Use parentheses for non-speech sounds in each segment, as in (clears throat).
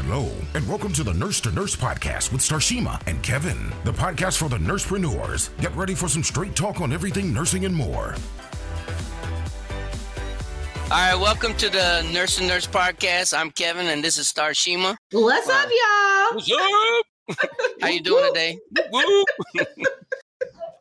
Hello, and welcome to the Nurse to Nurse podcast with Starshema and Kevin, the podcast for the nursepreneurs. Get ready for some straight talk on everything nursing and more. All right, welcome to the Nurse to Nurse podcast. I'm Kevin, and this is Starshema. What's up, uh, y'all? What's up? (laughs) How you doing today? (laughs)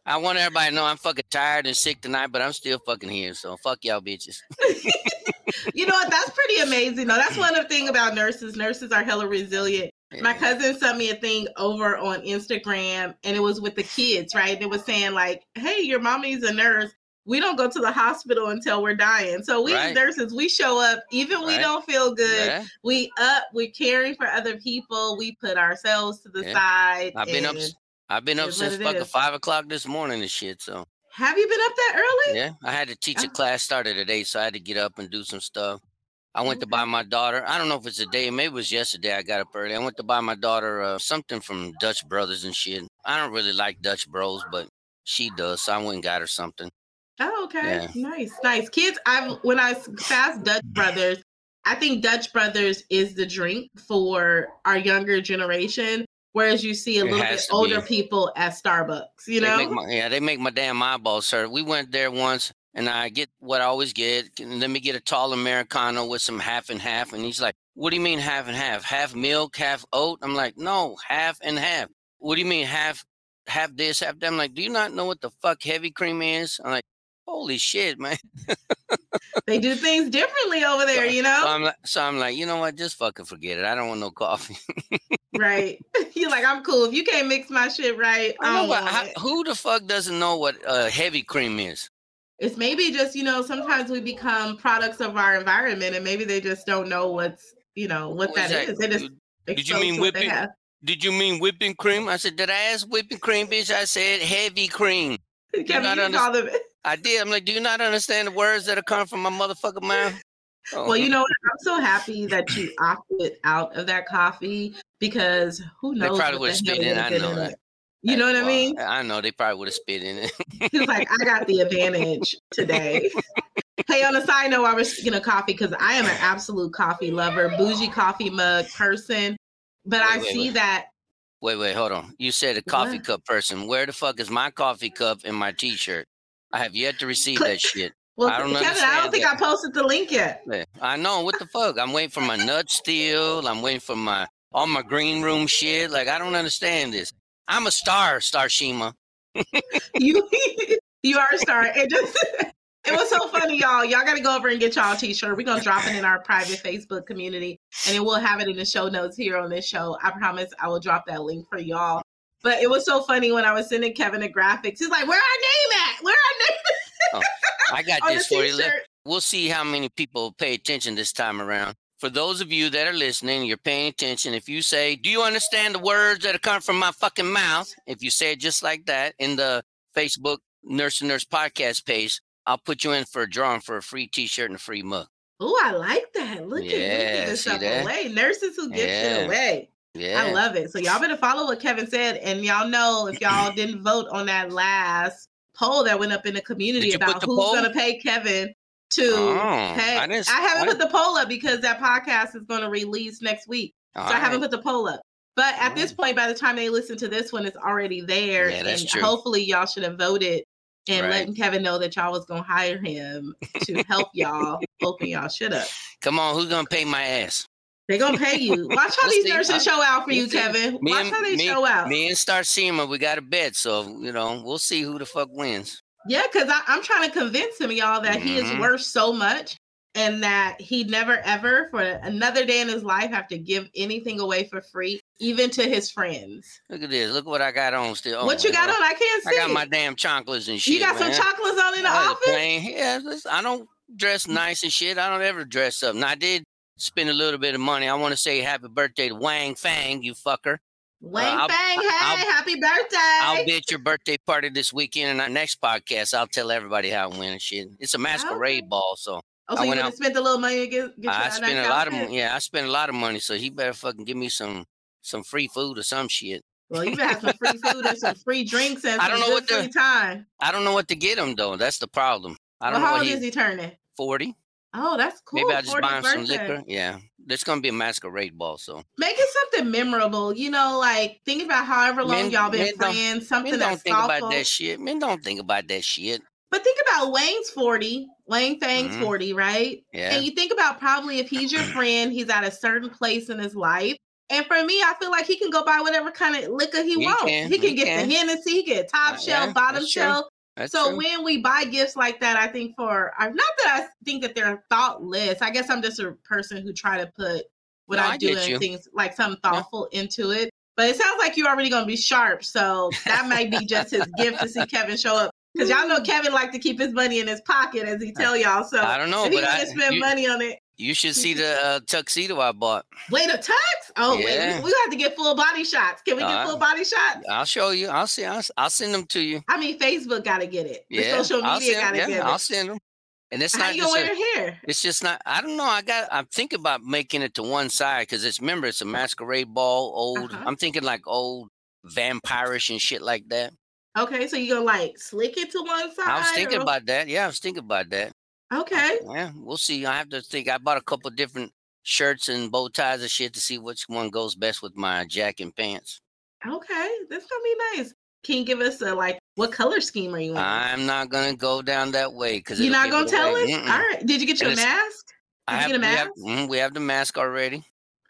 I want everybody to know I'm fucking tired and sick tonight, but I'm still fucking here. So fuck y'all bitches. (laughs) you know what? That's pretty amazing, though. That's one of the thing about nurses. Nurses are hella resilient. My cousin sent me a thing over on Instagram, and it was with the kids, right? It was saying like, "Hey, your mommy's a nurse. We don't go to the hospital until we're dying. So we Right. nurses, we show up even we don't feel good. Yeah. We up. We're caring for other people. We put ourselves to the Yeah. side. I've been up. I've been up since fucking is. five o'clock this morning and shit. So Have you been up that early? yeah, I had to teach a Oh. class started today, so I had to get up and do some stuff. I went to buy my daughter. I don't know if it's a day, maybe it was yesterday. I got up early. I went to buy my daughter uh, something from Dutch Brothers and shit. I don't really like Dutch Bros, but she does, so I went and got her something. Oh, okay. Yeah. Nice, nice. Kids, I've when I passed Dutch Brothers, I think Dutch Brothers is the drink for our younger generation. Whereas you see a It little bit older be. people at Starbucks, you They know? make my, yeah, they make my damn eyeballs hurt. We went there once, and I get what I always get. Let me get a tall americano with some half and half. And he's like, "What do you mean half and half? Half milk, half oat?" I'm like, "No, half and half." What do you mean half, half this, half that? I'm like, "Do you not know what the fuck heavy cream is?" I'm like, "Holy shit, man!" they do things differently over there, you know? So I'm like, so I'm like, you know what? Just fucking forget it. I don't want no coffee. right. (laughs) You're like, I'm cool. If you can't mix my shit right, I I don't what, want how, who the fuck doesn't know what uh, heavy cream is? It's maybe just, you know, sometimes we become products of our environment and maybe they just don't know what's, you know, what What is that that? is. They just Did you mean to what they whipping-. Did you mean whipping cream? I said, did I ask whipping cream, bitch? I said heavy cream. Kevin, you under- call them I did. I'm like, do you not understand the words that are coming from my motherfucking mouth? Oh, Well, you oh. know, what? I'm so happy that you opted out of that coffee because who knows? They probably would've spit in, I know that. You know what I mean? I know they probably would have spit in it. He was like, I got the advantage today. (laughs) hey, on a side note, I was speaking of coffee because I am an absolute coffee lover, bougie coffee mug person. But I Wait, wait, see wait. that wait, wait, hold on. You said a coffee What? cup person. Where the fuck is my coffee cup and my T-shirt? I have yet to receive Click. that shit. well, I don't Kevin, I don't think that. I posted the link yet. I know. What the fuck? I'm waiting for my nut still. I'm waiting for my all my green room shit. Like I don't understand this. I'm a star, Starshema. (laughs) You (laughs) you are a star. It just (laughs) it was so funny, y'all. Y'all gotta go over and get y'all a t-shirt. We're gonna drop it in our private Facebook community and then we'll have it in the show notes here on this show. I promise I will drop that link for y'all. But it was so funny when I was sending Kevin the graphics. He's like, Where our name at? Where our name oh, I got (laughs) this for you. We'll see how many people pay attention this time around. For those of you that are listening, you're paying attention. If you say, Do you understand the words that are coming from my fucking mouth? If you say it just like that in the Facebook Nurse and Nurse podcast page, I'll put you in for a drawing for a free t shirt and a free mug. Oh, I like that. Look at Yeah, yeah, this see stuff that? away. Nurses who give Yeah. shit away. Yeah. I love it. So y'all better follow what Kevin said. And y'all know if y'all didn't vote on that last poll that went up in the community Did you put about the who's poll? gonna pay Kevin to Oh, pay. I I, haven't I put the poll up because that podcast is gonna release next week. So I haven't put the poll up. But at this point, by the time they listen to this one, it's already there. Yeah, and true. hopefully y'all should have voted and Right. letting Kevin know that y'all was gonna hire him to help y'all open y'all shit up. Come on, who's gonna pay my ass? They're gonna pay you. Watch how these nurses show out for we'll you, see. Kevin. Me Watch and- how they me- show out. Me and Starshema, we got a bet, so you know we'll see who the fuck wins. Yeah, because I'm trying to convince him, y'all, that he is Mhm. worth so much and that he never ever for another day in his life have to give anything away for free, even to his friends. Look at this. Look what I got on still. what you got on? I can't see. I got my damn chocolates and shit. you got man. some chocolates on in the I office? playing- Yeah, I don't dress nice and shit. I don't ever dress up. And I did spend a little bit of money. I want to say happy birthday to Wang Fang, you fucker. Uh, Wang I'll- Fang, hey, I'll- happy birthday. I'll be at your birthday party this weekend, and our next podcast, I'll tell everybody how I win and shit. It's a masquerade ball, so oh, so I you went have out- spent a little money to get, get I you spent a lot of money. Yeah, I spent a lot of money, so he better fucking give me some some free food or some shit. Well, you better have some free food and some (laughs) free drinks and I don't know what the- time. I don't know what to get him though. That's the problem. I don't how know old what is he turning? forty. Oh, that's cool. Maybe I'll just buy him some liquor. Yeah, there's gonna be a masquerade ball. So Make it something memorable. You know, like think about however long Men- y'all been friends. Something men don't that's think thoughtful. about that shit. Men don't think about that shit. But think about Wayne's 40, Wayne Fang's Mhm. 40, right? Yeah. And you think about probably if he's your (clears throat) friend, he's at a certain place in his life. And for me, I feel like he can go buy whatever kind of liquor he, He wants. can, he can he get can. the Hennessy, he get top Uh, shelf, yeah, bottom shelf. So true. when we buy gifts like that, I think for uh, not that I think that they're thoughtless. I guess I'm just a person who try to put what No, I, I do and things like something thoughtful into it. But it sounds like you're already gonna be sharp, so that might be just his gift to see Kevin show up. Because y'all know Kevin like to keep his money in his pocket, as he tell y'all. So I don't know, if he but I, spend you, money on it, you should see the (laughs) uh, tuxedo I bought. wait a tux. Oh wait, Yeah. we, we have to get full body shots. Can we get Uh, full body shots? I'll show you. I'll see. I'll, I'll send them to you. I mean, Facebook got to get it. The Yeah, social media got to yeah, get it. I'll send them. And it's How not you just. gonna A, hair? it's just not. I don't know. I got. I'm thinking about making it to one side because it's. Remember, it's a masquerade ball. Old. Uh-huh. I'm thinking like old vampirish and shit like that. Okay, so you gonna like slick it to one side? I was thinking or- about that. Yeah, I was thinking about that. Okay, Yeah, we'll see. I have to think. I bought a couple different shirts and bow ties and shit to see which one goes best with my jacket and pants. okay, that's gonna be nice. Can you give us a like what color scheme are you in? I'm not gonna go down that way because You're not gonna tell us? All right. Did you get your mask? I Did have, you get a we, have, mask? mhm, we have the mask already.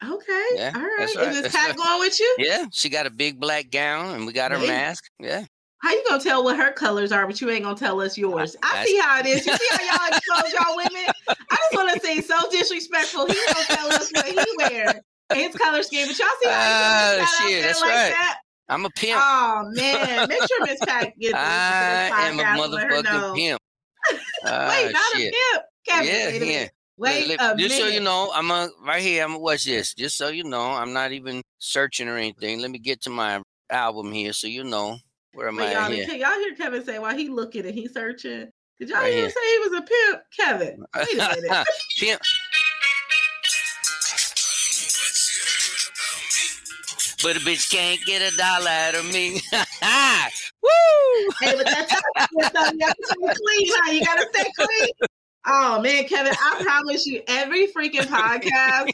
Okay. Yeah, All right. that's Is this right. going with you? Yeah, she got a big black gown and we got her mask. Yeah, How you gonna tell what her colors are, but you ain't gonna tell us yours? I that's- see how it is. You see how y'all expose y'all women? I just want to say so disrespectful. He gonna tell us what he wear. His color scheme, but y'all see how he just ah, got out shit, that's like right. that? I'm a pimp. Oh man, make sure Miss (laughs) Pat gets I am a motherfucking pimp. pimp. (laughs) Ah, wait, not shit. a pimp. Kevin, Yeah, wait a yeah. minute. Wait Look, a just so you know, I'm a right here. I'm gonna watch this. Just so you know, I'm not even searching or anything. Let me get to my album here, so you know where am Wait, I y'all, here. can y'all hear Kevin say while he looking and he searching? Did y'all Right hear him say he was a pimp? Kevin, (laughs) wait a minute. Pimp. But a bitch can't get a dollar out of me. (laughs) Woo! hey, but that's you gotta stay clean, huh? You gotta stay clean. Oh man, Kevin, I promise you, every freaking podcast,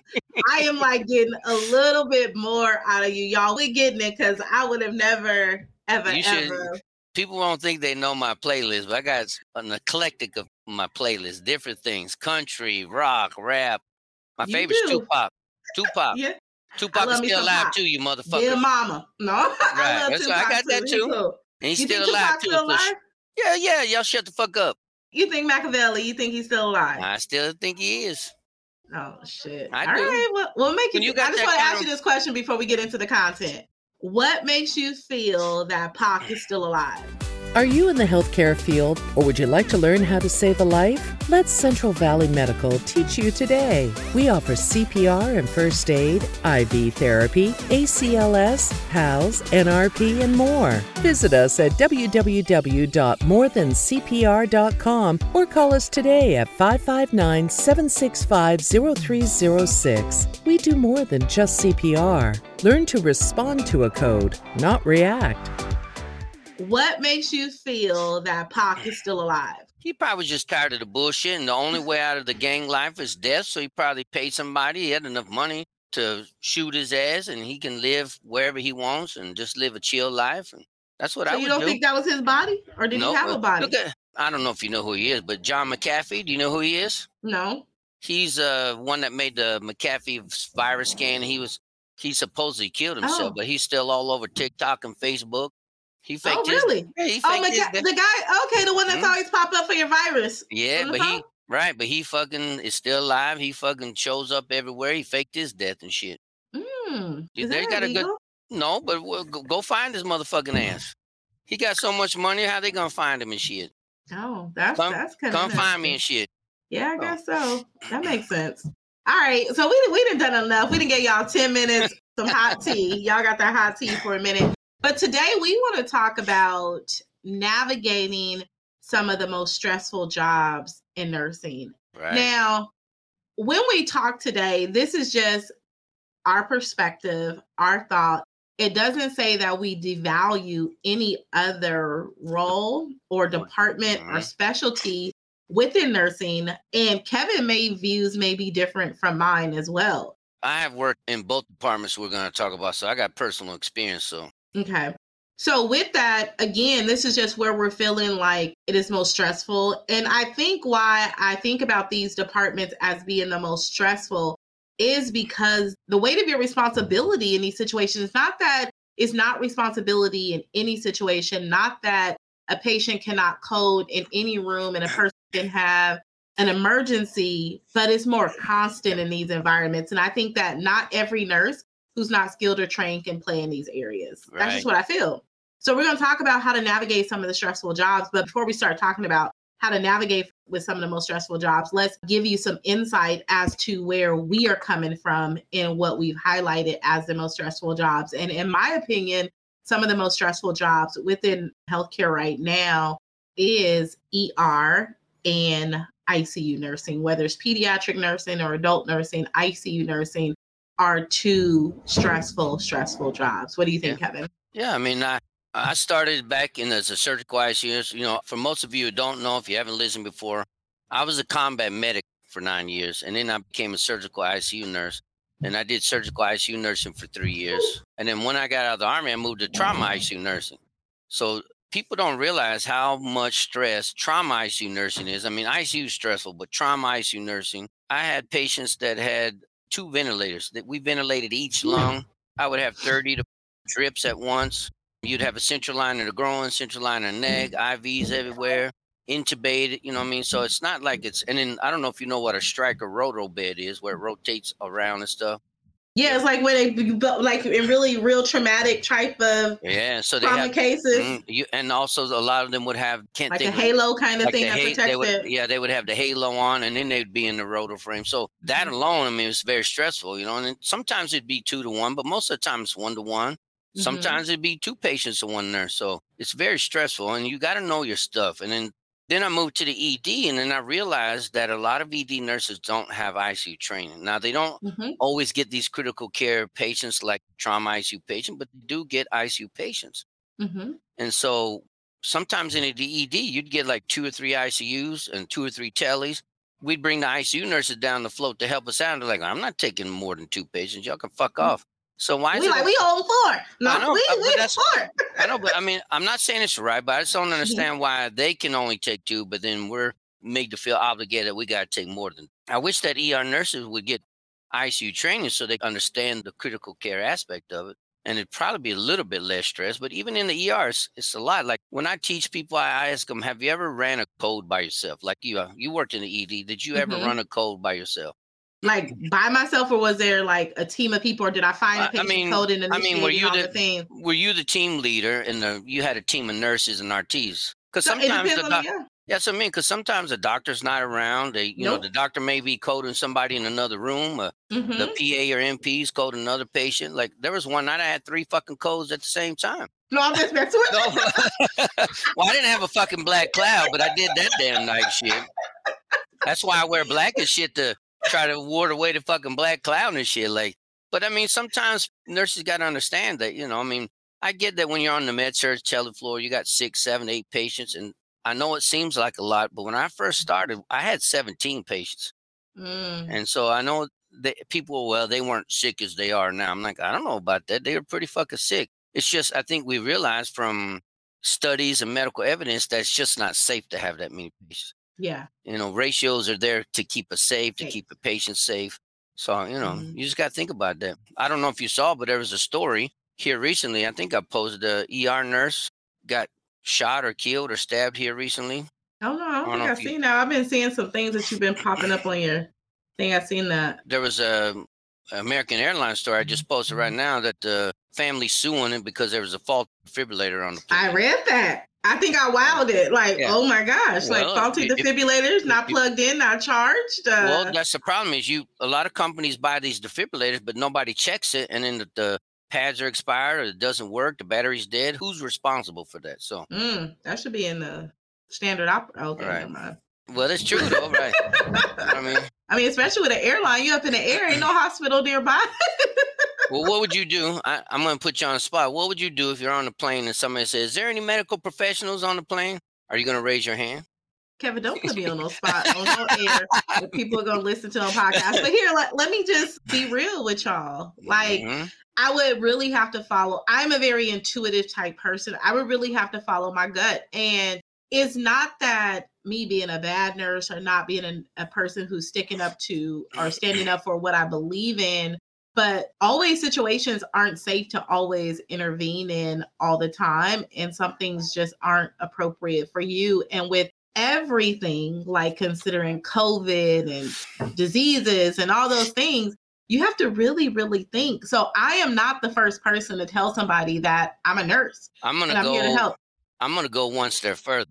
I am like getting a little bit more out of you, y'all. We getting it because I would have never, ever, You should- ever. People don't think they know my playlist, but I got an eclectic of my playlist, different things, country, rock, rap. My You favorite's do. Tupac. Tupac. Yeah, Tupac is still alive Pac. too, you dear motherfucker. mama. (laughs) No, I Right, that's right. I got that too. cool. And he's You still alive too. still so alive? yeah, yeah. Y'all shut the fuck up. You think Makaveli? You think he's still alive? I still think he is. Oh shit! I All do. right, well, we'll make you got I just want to ask you this question before we get into the content. What makes you feel that Pac is still alive? Are you in the healthcare field or would you like to learn how to save a life? Let Central Valley Medical teach you today. We offer CPR and first aid, IV therapy, ACLS, PALS, NRP, and more. Visit us at www.morethancpr.com or call us today at 559 765 0306. We do more than just CPR. Learn to respond to a code, not react. What makes you feel that Pac is still alive? He probably just tired of the bullshit, and the only way out of the gang life is death. So he probably paid somebody. He had enough money to shoot his ass, and he can live wherever he wants and just live a chill life. And that's what I So would you don't do. think that was his body, or did No, he have a body? Look at, I don't know if you know who he is, but John McAfee. Do you know who he is? no. He's uh one that made the McAfee virus scan. He was he supposedly killed himself, Oh. but he's still all over TikTok and Facebook. He faked Oh, his- really? yeah, he Oh, my God, death. the guy. Okay, the one that's Mhm. always pop up for your virus. Yeah, but he right, but he fucking is still alive. He fucking shows up everywhere. He faked his death and shit. Yeah, Is they got a good- No, but we'll go, go find his motherfucking ass. He got so much money. How they gonna find him and shit? Oh, that's Come- that's kind of Come find me and shit. Yeah, I Oh. guess so. That (coughs) makes sense. All right, so we we done done enough. We didn't get y'all ten minutes some hot tea. Y'all got that hot tea for a minute. But today we want to talk about navigating some of the most stressful jobs in nursing. Right. Now, when we talk today, this is just our perspective, our thought. It doesn't say that we devalue any other role or department or Mhm. specialty within nursing. And Kevin may views may be different from mine as well. I have worked in both departments we're going to talk about, so I got personal experience. So okay. So with that, again, this is just where we're feeling like it is most stressful. And I think why I think about these departments as being the most stressful is because the weight of your responsibility in these situations is not that it's not responsibility in any situation, not that a patient cannot code in any room and a person can have an emergency, but it's more constant in these environments. And I think that not every nurse who's not skilled or trained can play in these areas. Right. That's just what I feel. So we're going to talk about how to navigate some of the stressful jobs. But before we start talking about how to navigate with some of the most stressful jobs, let's give you some insight as to where we are coming from and what we've highlighted as the most stressful jobs. And in my opinion, some of the most stressful jobs within healthcare right now is ER and ICU nursing, whether it's pediatric nursing or adult nursing, ICU nursing are two stressful, stressful jobs. What do you think, yeah. Kevin? Yeah, I mean, I, I started back in as a surgical ICU. Nurse. You know, for most of you who don't know, if you haven't listened before, I was a combat medic for nine years, and then I became a surgical ICU nurse. And I did surgical ICU nursing for three years. And then when I got out of the army, I moved to trauma ICU nursing. So people don't realize how much stress trauma ICU nursing is. I mean, ICU is stressful, but trauma ICU nursing, I had patients that had two ventilators that we ventilated each lung. I would have 30 to drips at once. You'd have a central line of the groin, central line of the neck, IVs everywhere, intubated, you know what I mean? So it's not like it's, and then I don't know if you know what a Stryker roto bed is, where it rotates around and stuff. Yeah, it's like when they like in really real traumatic type of yeah, so they trauma have, cases. Mm, you, and also a lot of them would have can't like think a halo kind of like thing that ha- protects they would, it. Yeah, they would have the halo on, and then they'd be in the rotor frame. So that Mm-hmm. alone, I mean, it's very stressful, you know. And sometimes it'd be two to one, but most of the time it's one to one. Mm-hmm. Sometimes it'd be two patients to one nurse. So it's very stressful, and you got to know your stuff. And then then I moved to the ED, and then I realized that a lot of ED nurses don't have ICU training. Now they don't Mm-hmm. always get these critical care patients like trauma ICU patient, but they do get ICU patients. Mm-hmm. And so sometimes in a DED, you'd get like two or three ICUs and two or three tellies. We'd bring the ICU nurses down the float to help us out. They're like, I'm not taking more than two patients. Y'all can fuck off. So why is We it? like we own four. No, I know, we uh, we that's- four. I know, but I mean, I'm not saying it's right, but I just don't understand why they can only take two, but then we're made to feel obligated we got to take more than. I wish that ER nurses would get ICU training so they understand the critical care aspect of it. And it'd probably be a little bit less stress, but even in the ER, it's, a lot. Like when I teach people, I ask them, "Have you ever ran a code by yourself? Like you, uh, you worked in the ED. Did you ever Mhm. run a code by yourself? Like by myself, or was there like a team of people, or did I find I- a I patient mean- code and I mean, were you the- the thing? Were you the team leader and the you had a team of nurses and RTs? Because So sometimes the doc- yeah. Yes, I mean, because sometimes the doctor's not around. They, you know, the doctor may be coding somebody in another room. Uh, Mhm. The PA or NP's coding another patient. Like there was one night I had three fucking codes at the same time. No, I'm just messing with (laughs) you. (laughs) well, I didn't have a fucking black cloud, but I did that damn night shit. That's why I wear black and shit to try to ward away the fucking black cloud and shit. Like, but I mean, sometimes nurses got to understand that, you know, I mean, I get that when you're on the med surg tele floor, you got six, seven, eight patients. And I know it seems like a lot, but when I first started, I had 17 patients. Mm. And so I know that people, well, they weren't sick as they are now. I'm like, I don't know about that. They were pretty fucking sick. It's just, I think we realized from studies and medical evidence that it's just not safe to have that many patients. Yeah. You know, ratios are there to keep us safe, to keep the patient safe. So, you know, Mhm. you just got to think about that. I don't know if you saw, but there was a story here recently. I think I posted a ER nurse got shot or killed or stabbed here recently. Oh no, I don't don't think I've you- seen that. I've been seeing some things that you've been popping up on your thing. I've seen that. there was a American Airlines story I just posted right now that the family suing it because there was a fault defibrillator on the plane. I read that. I think I wowed it. Like, Yeah. oh my gosh, Well, like faulty if- if- defibrillators, not if plugged in, not charged. Uh, well, that's the problem is you a lot of companies buy these defibrillators, but nobody checks it, and then the, the pads are expired or it doesn't work, the battery's dead. Who's responsible for that? So, mm, that should be in the standard opera. Okay, Right. well, that's true though, right? I mean, I mean, especially with an airline, you up in the air, ain't no hospital nearby. (laughs) well, what would you do? I, I'm going to put you on the spot. What would you do if you're on the plane and somebody says, "Is there any medical professionals on the plane?" Are you going to raise your hand? Kevin, don't put me on no spot on no air. people are gonna listen to on podcast. But here, let, let me just be real with y'all. Like, Mhm. I would really have to follow. I'm a very intuitive type person. I would really have to follow my gut. And it's not that me being a bad nurse or not being a, a person who's sticking up to or standing up for what I believe in, but always situations aren't safe to always intervene in all the time. And some things just aren't appropriate for you. And with everything, like considering COVID and diseases and all those things, you have to really, really think. So I am not the first person to tell somebody that I'm a nurse I'm gonna and I'm go. here to help. I'm gonna go one step further.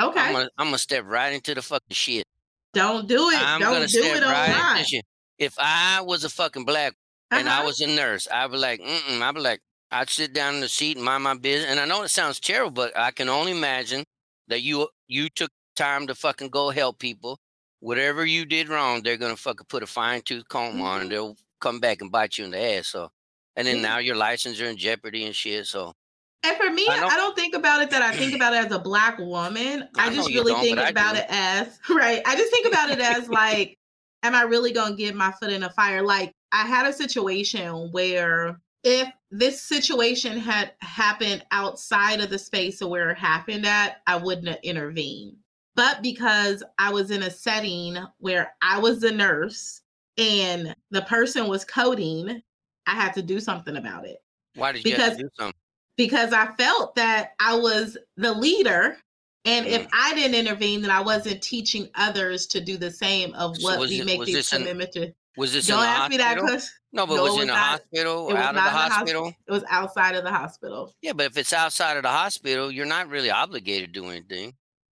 Okay. I'm gonna, I'm gonna step right into the fucking shit. Don't do it. I'm Don't do it right online. into shit. If I was a fucking black and I Uh-huh. was a nurse, I'd be like, mm I'd be like, I'd sit down in the seat and mind my business. And I know it sounds terrible, but I can only imagine that you you took time to fucking go help people. Whatever you did wrong, they're gonna fucking put a fine tooth comb on, Mhm. and they'll come back and bite you in the ass. So, and then Yeah. now your license are in jeopardy and shit. So, And for me, I I don't, think about it that I think about it as a black woman. (clears throat) I I, just really think about it as (laughs) right. I just think about it as like, am I really gonna get my foot in the fire? Like I had a situation where if this situation had happened outside of the space of where it happened at, I wouldn't have intervened. But because I was in a setting where I was the nurse and the person was coding, I had to do something about it why did you have Because- to do something? Because I felt that I was the leader. And if Mm. I didn't intervene, then I wasn't teaching others to do the same of what was we it- make was these this commitment to. Was this Don't ask me that question. No, but No, was it it in was the hospital? it was Out of the the hosp- hospital? It was outside of the hospital. Yeah, but if it's outside of the hospital, you're not really obligated to do anything.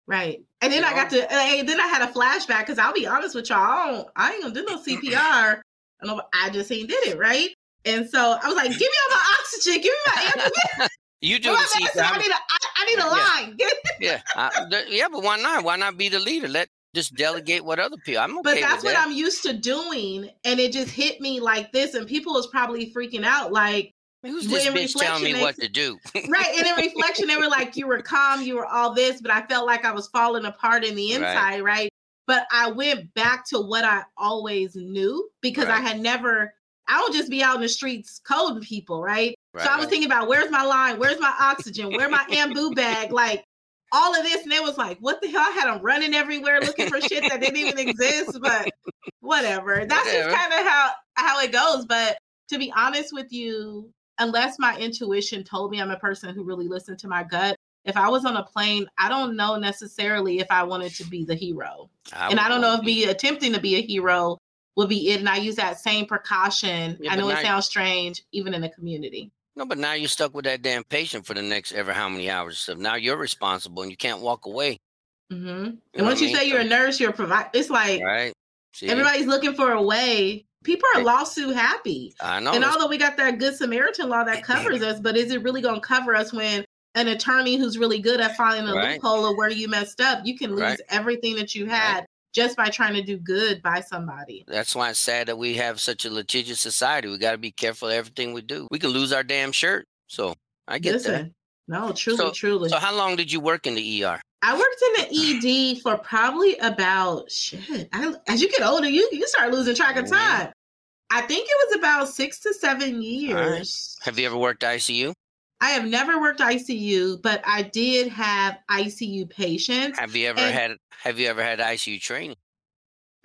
Right. And then You I got to, and then I had a flashback because I'll be honest with y'all, I, don't, I ain't gonna do no (laughs) CPR. I know, I just ain't did it, right? And so I was like, give me all my oxygen, give me my ambulance. (laughs) You do Where the medicine? I need a, I, I need a line. (laughs) Yeah, I, yeah, but why not? Why not be the leader? Let just delegate what other people. I'm okay but that's what that. I'm used to doing. And it just hit me like this. And people was probably freaking out, like, Who's this bitch telling me what to do? right. And in reflection, they were like, you were calm, you were all this, but I felt like I was falling apart in the (laughs) inside, right? But I went back to what I always knew because I had never, I don't just be out in the streets coding people, right? Right, so I was right. thinking about where's my line, where's my oxygen, where my ambu (laughs) bag, like all of this. And it was like, what the hell? I had them running everywhere looking for shit that didn't even exist, but whatever. That's Whatever. just kind of how how it goes. But to be honest with you, unless my intuition told me I'm a person who really listened to my gut, if I was on a plane, I don't know necessarily if I wanted to be the hero. and I don't know if me attempting to be a hero would be it. And I use that same precaution. Yeah, I know now it sounds strange, even in the community. No, but now you're stuck with that damn patient for the next ever how many hours. So now you're responsible and you can't walk away. Mm-hmm. You know And once you mean? say you're a nurse, you're a provider. It's like Right? See, everybody's looking for a way. People are lawsuit happy. I know. and although we got that good Samaritan law that covers us, but is it really going to cover us when an attorney who's really good at finding a Right. loophole of where you messed up, you can lose Right. everything that you had just by trying to do good by somebody. That's why it's sad that we have such a litigious society. We got to be careful of everything we do. We can lose our damn shirt. So I get Listen, no, truly, So- truly. So how long did you work in the ER? I worked in the (sighs) ED for probably about shit. I, as you get older, you you start losing track of Mhm. time. I think it was about six to seven right. years. Have you ever worked ICU? I have never worked ICU, but I did have ICU patients. Have you ever And- had Have you ever had ICU training?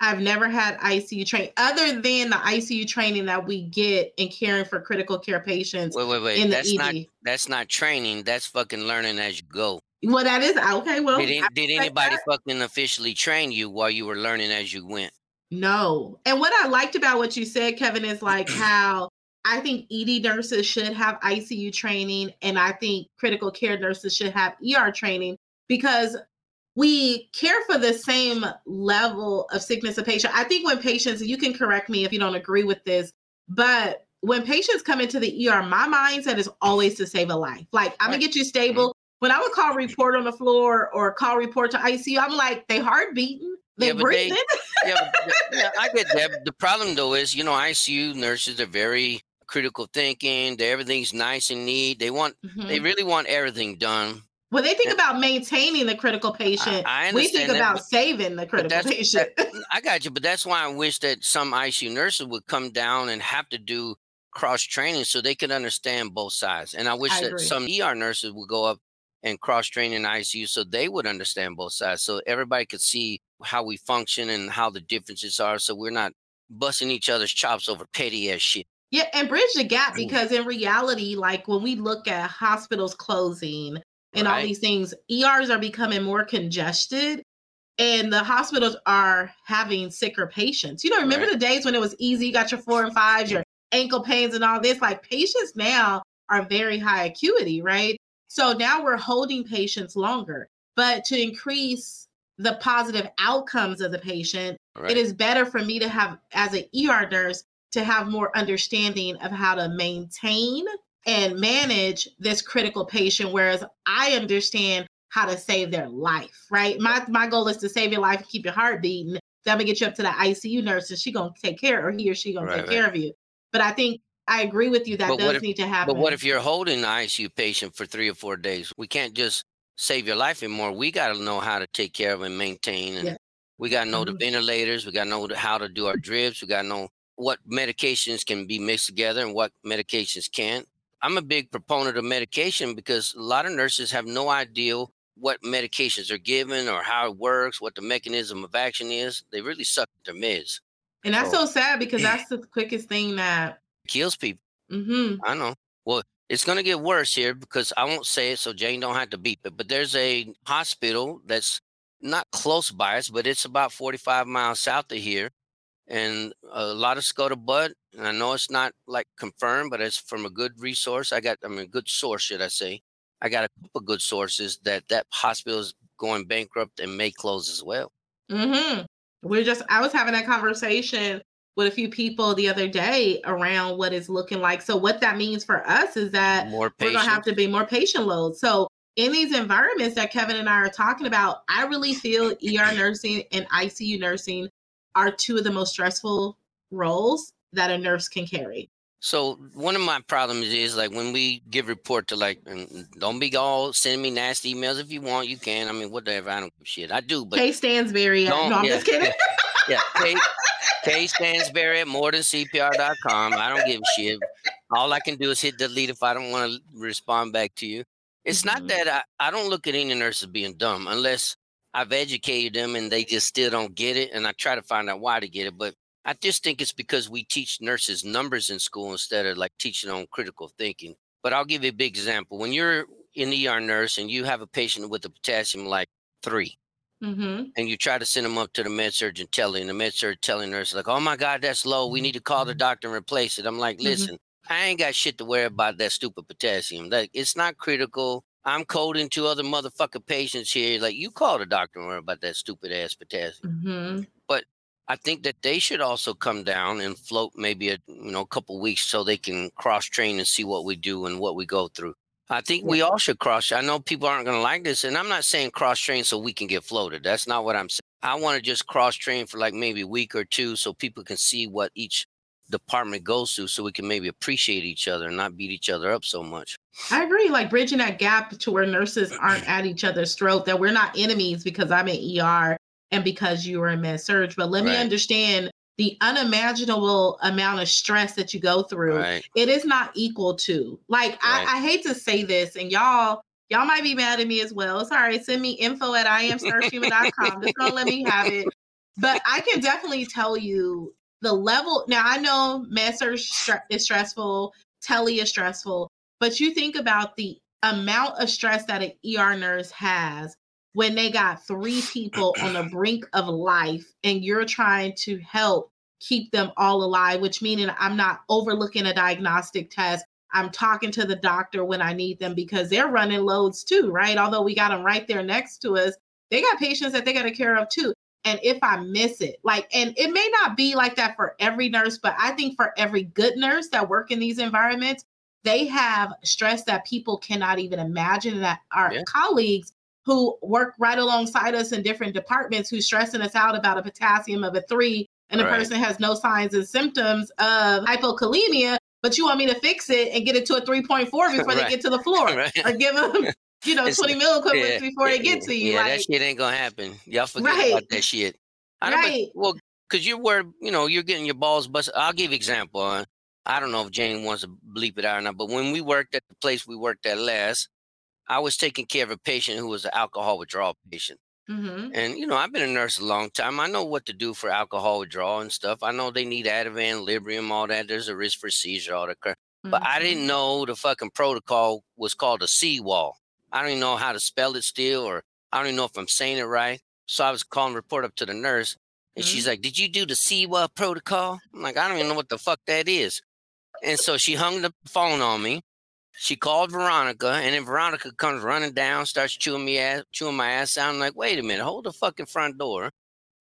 I've never had ICU training other than the ICU training that we get in caring for critical care patients Wait, wait, wait. That's not That's not training. That's fucking learning as you go. well, that is okay. Well, Did, did anybody that. fucking officially train you while you were learning as you went? No. And what I liked about what you said, Kevin, is like (clears throat) how I think ED nurses should have ICU training, and I think critical care nurses should have ER training because we care for the same level of sickness of patient. I think when patients, you can correct me if you don't agree with this, but when patients come into the ER, my mindset is always to save a life. Like, I'm gonna get you stable. When I would call report on the floor or call report to ICU, I'm like, they heart beating, they Yeah, but they- breathing. (laughs) yeah, yeah, I get that. The problem though is, you know, ICU nurses are very critical thinking. They, everything's nice and neat. They want, Mhm. they really want everything done When they think about maintaining the critical patient, I we think that, about but- saving the critical patient. (laughs) I got you, but that's why I wish that some ICU nurses would come down and have to do cross training so they could understand both sides. And I wish I that agree. some ER nurses would go up and cross train in ICU so they would understand both sides, so everybody could see how we function and how the differences are, so we're not busting each other's chops over petty ass shit. Yeah, and bridge the gap because in reality, like when we look at hospitals closing and all these things, ERs are becoming more congested and the hospitals are having sicker patients. You know, remember Right. the days when it was easy, you got your four and fives, your ankle pains and all this? Like patients now are very high acuity, right? So now we're holding patients longer. But to increase the positive outcomes of the patient, Right? it is better for me to have as an ER nurse to have more understanding of how to maintain and manage this critical patient whereas I understand how to save their life, right? My my goal is to save your life and keep your heart beating. Then I'm gonna get you up to the ICU nurse and she gonna take care or he or she gonna Right, take right. care of you. But I think I agree with you that But does if- need to happen. But what if you're holding an ICU patient for three or four days? We can't just save your life anymore. We got to know how to take care of and maintain. And Yeah. we got to know the Mhm. ventilators. We got to know how to do our drips. We got to know what medications can be mixed together and what medications can't. I'm a big proponent of medication because a lot of nurses have no idea what medications are given or how it works, what the mechanism of action is. They really suck at their meds. and that's so- so sad because (clears throat) that's the quickest thing that kills people. hmm I know. Well, it's going to get worse here because I won't say it so Jane don't have to beep it. But there's a hospital that's not close by us, but it's about 45 miles south of here. And a lot of scuttlebutt. And I know it's not like confirmed, but it's from a good resource. I got, I mean, a good source, should I say. I got a couple of good sources that that hospital is going bankrupt and may close as well. hmm We're just, I was having that conversation with a few people the other day around what is looking like. So, what that means for us is that More we're going to have to be more patient load. So, in these environments that Kevin and I are talking about, I really feel ER nursing and ICU nursing are two of the most stressful roles that a nurse can carry. So one of my problems is like when we give report to like, don't be all sending me nasty emails if you want, you can. I mean, whatever. I don't give a shit. I do, but Kay Stansberry. At, no, I'm yeah, just kidding. yeah, K, K Stansberry at morethancpr.com. I don't give a shit. All I can do is hit delete if I don't want to respond back to you. It's Mhm. not that I, I don't look at any nurse as being dumb unless I've educated them and they just still don't get it. And I try to find out why to get it. But I just think it's because we teach nurses numbers in school instead of like teaching on critical thinking. But I'll give you a big example. When you're an ER nurse and you have a patient with a potassium like three, hmm and you try to send them up to the med surgeon telling the med surgeon telling nurse like, oh my God, that's low. We need to call the doctor and replace it. I'm like, Mhm. listen, I ain't got shit to worry about that stupid potassium. Like it's not critical. I'm coding to other motherfucking patients here. Like you called the doctor and worry about that stupid ass potassium. hmm I think that they should also come down and float maybe a you know a couple weeks so they can cross train and see what we do and what we go through. I think we all should cross. I know people aren't going to like this, and I'm not saying cross train so we can get floated. That's not what I'm saying. I want to just cross train for like maybe a week or two so people can see what each department goes through, so we can maybe appreciate each other and not beat each other up so much. I agree. Like bridging that gap to where nurses aren't at each other's throat, that we're not enemies because I'm in ER and because you are in med surg. But let me understand the unimaginable amount of stress that you go through. Right? It is not equal to. Like Right. I, I hate to say this, and y'all, y'all might be mad at me as well. It's all right. Send me info at (laughs) iamstarshima.com. Just don't let me have it. But I can definitely tell you the level. Now I know med surg stre- is stressful, telly is stressful, but you think about the amount of stress that an ER nurse has when they got three people on the brink of life and you're trying to help keep them all alive, which meaning I'm not overlooking a diagnostic test. I'm talking to the doctor when I need them because they're running loads too, right? Although we got them right there next to us, they got patients that they got to care of too. And if I miss it, like, and it may not be like that for every nurse, but I think for every good nurse that work in these environments, they have stress that people cannot even imagine that our Yeah. colleagues who work right alongside us in different departments who's stressing us out about a potassium of a three and the Right. person has no signs and symptoms of hypokalemia but you want me to fix it and get it to a 3.4 before they (laughs) get to the floor (laughs) Right. or give them you know, It's- 20 milliequivalents Yeah, before they yeah, get to you. Yeah, like, that shit ain't gonna happen. Y'all forget Right. about that shit. I Right. well, because you're where you know you're getting your balls busted. I'll give example. Uh, I don't know if Jane wants to bleep it out or not, but when we worked at the place we worked at last, I was taking care of a patient who was an alcohol withdrawal patient. mhm. And you know, I've been a nurse a long time. I know what to do for alcohol withdrawal and stuff. I know they need Ativan, Librium, all that. There's a risk for seizure, all that crap. But I didn't know the fucking protocol was called a CIWA. I don't even know how to spell it still, or I don't even know if I'm saying it right. So I was calling report up to the nurse, and she's mm-hmm. like, "Did you do the CIWA protocol?" I'm like, "I don't even know what the fuck that is." And so she hung the phone on me. She called Veronica, and then Veronica comes running down, starts chewing me ass, chewing my ass out. I'm like, "Wait a minute, hold the fucking front door."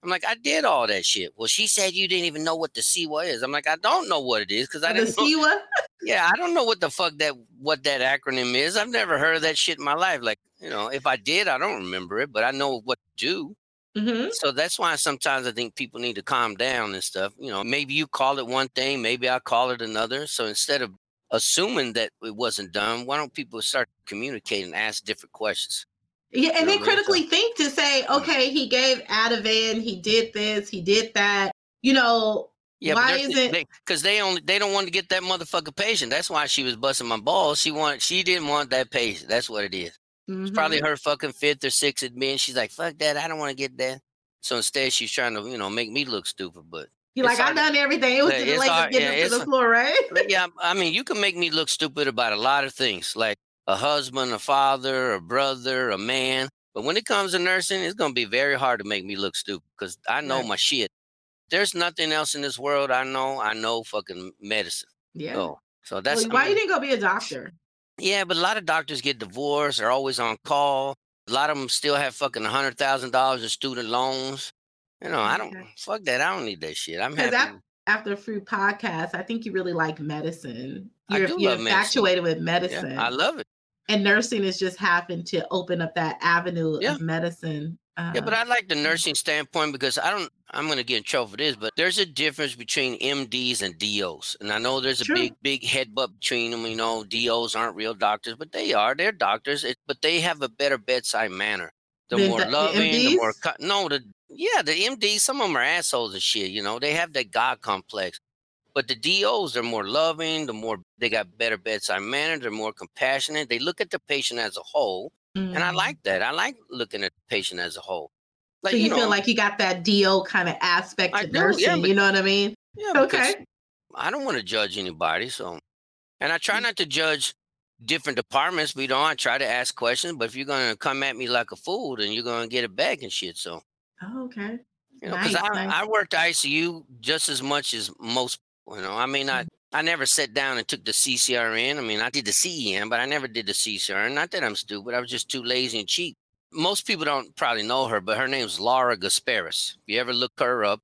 I'm like, I did all that shit. Well, she said you didn't even know what the CIWA is. I'm like, I don't know what it is because I the didn't know CIWA. (laughs) yeah, I don't know what the fuck that what that acronym is. I've never heard of that shit in my life. Like, you know, if I did, I don't remember it, but I know what to do. hmm So that's why sometimes I think people need to calm down and stuff. You know, maybe you call it one thing, maybe I call it another. So instead of assuming that it wasn't done, why don't people start communicating and ask different questions? Yeah, and then what I mean? critically think to say, okay, he gave Ativan, he did this, he did that. You know, Yeah, Why is it- because they only they don't want to get that motherfucker patient. That's why she was busting my balls. She want she didn't want that patient. That's what it is. It's mhm. probably her fucking fifth or sixth admission. She's like, fuck that. I don't want to get that. So instead, she's trying to, you know, make me look stupid. But You're like, I hard- done everything. It was it's late to yeah, to the floor, right? yeah, I mean, you can make me look stupid about a lot of things, like a husband, a father, a brother, a man. But when it comes to nursing, it's gonna be very hard to make me look stupid because I know Right. my shit. There's nothing else in this world I know. I know fucking medicine. Yeah. So, so that's Well, why I mean- you didn't go be a doctor? Yeah, but a lot of doctors get divorced. They're always on call. A lot of them still have fucking a hundred thousand dollars in student loans. You know, I don't Okay. fuck that. I don't need that shit. I'm happy. After Fruit Podcast, I think you really like medicine. I You're, do you're love medicine. infatuated with yeah, medicine. I love it. And nursing has just happened to open up that avenue Yeah. of medicine. Yeah, but Uh, I like the nursing standpoint because I don't. I'm going to get in trouble for this, but there's a difference between MDs and DOs, and I know there's a True. big, big headbutt between them. You know, DOs aren't real doctors, but they are. They're doctors, it, but they have a better bedside manner. They're Than more the- the loving. The more no, the yeah, the MDs. Some of them are assholes and shit. You know, they have that God complex. But the DOs, they're more loving. The more they got better bedside manner. They're more compassionate. They look at the patient as a whole, and I mhm. like that. I like looking at the patient as a whole. Like so you, know, feel like you got that DO kind of aspect I to do, yeah, nursing. but- you know what I mean? Yeah, Okay. I don't want to judge anybody. So, and I Mm. try not to judge different departments. But you know, I try to ask questions. But if you're gonna come at me like a fool, then you're gonna get it back and shit. So, Oh, okay. you know, because Nice, I, nice. I worked ICU just as much as most. You know, I mean. I I never sat down and took the CCRN. I mean, I did the CEN, but I never did the CCRN. Not that I'm stupid. I was just too lazy and cheap. Most people don't probably know her, but her name's Laura Gasparis. If you ever look her up.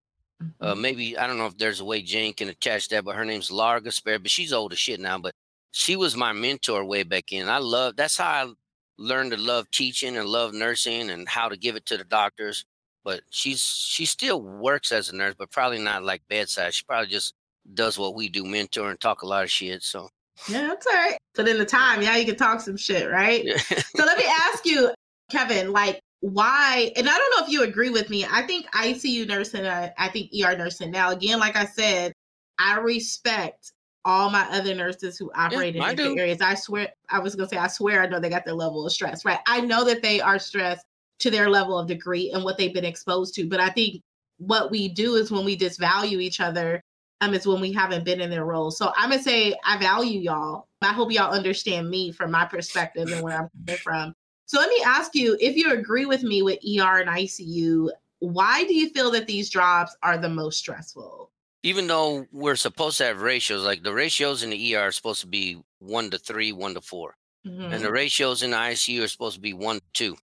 Uh, Mhm. maybe I don't know if there's a way Jane can attach that, but her name's Laura Gasper, but she's old as shit now. But she was my mentor way back in. I love that's how I learned to love teaching and love nursing and how to give it to the doctors. But she's she still works as a nurse, but probably not like bedside. She probably just does what we do, mentor and talk a lot of shit. So yeah, that's all right. But in the time. Yeah, you can talk some shit, right? yeah. So let me ask you, Kevin, like why, and I don't know if you agree with me. I think ICU nursing, I, I think ER nursing. Now, again, like I said, I respect all my other nurses who operate in different areas. I swear, I was gonna say, I swear, I know they got their level of stress, right? I know that they are stressed to their level of degree and what they've been exposed to. But I think what we do is when we disvalue each other, um, is when we haven't been in their roles. So I'm gonna say I value y'all. I hope y'all understand me from my perspective and where I'm coming from. So let me ask you if you agree with me with ER and ICU, why do you feel that these jobs are the most stressful? Even though we're supposed to have ratios, like the ratios in the ER are supposed to be one to three, one to 4 Mhm, and the ratios in the ICU are supposed to be one to two.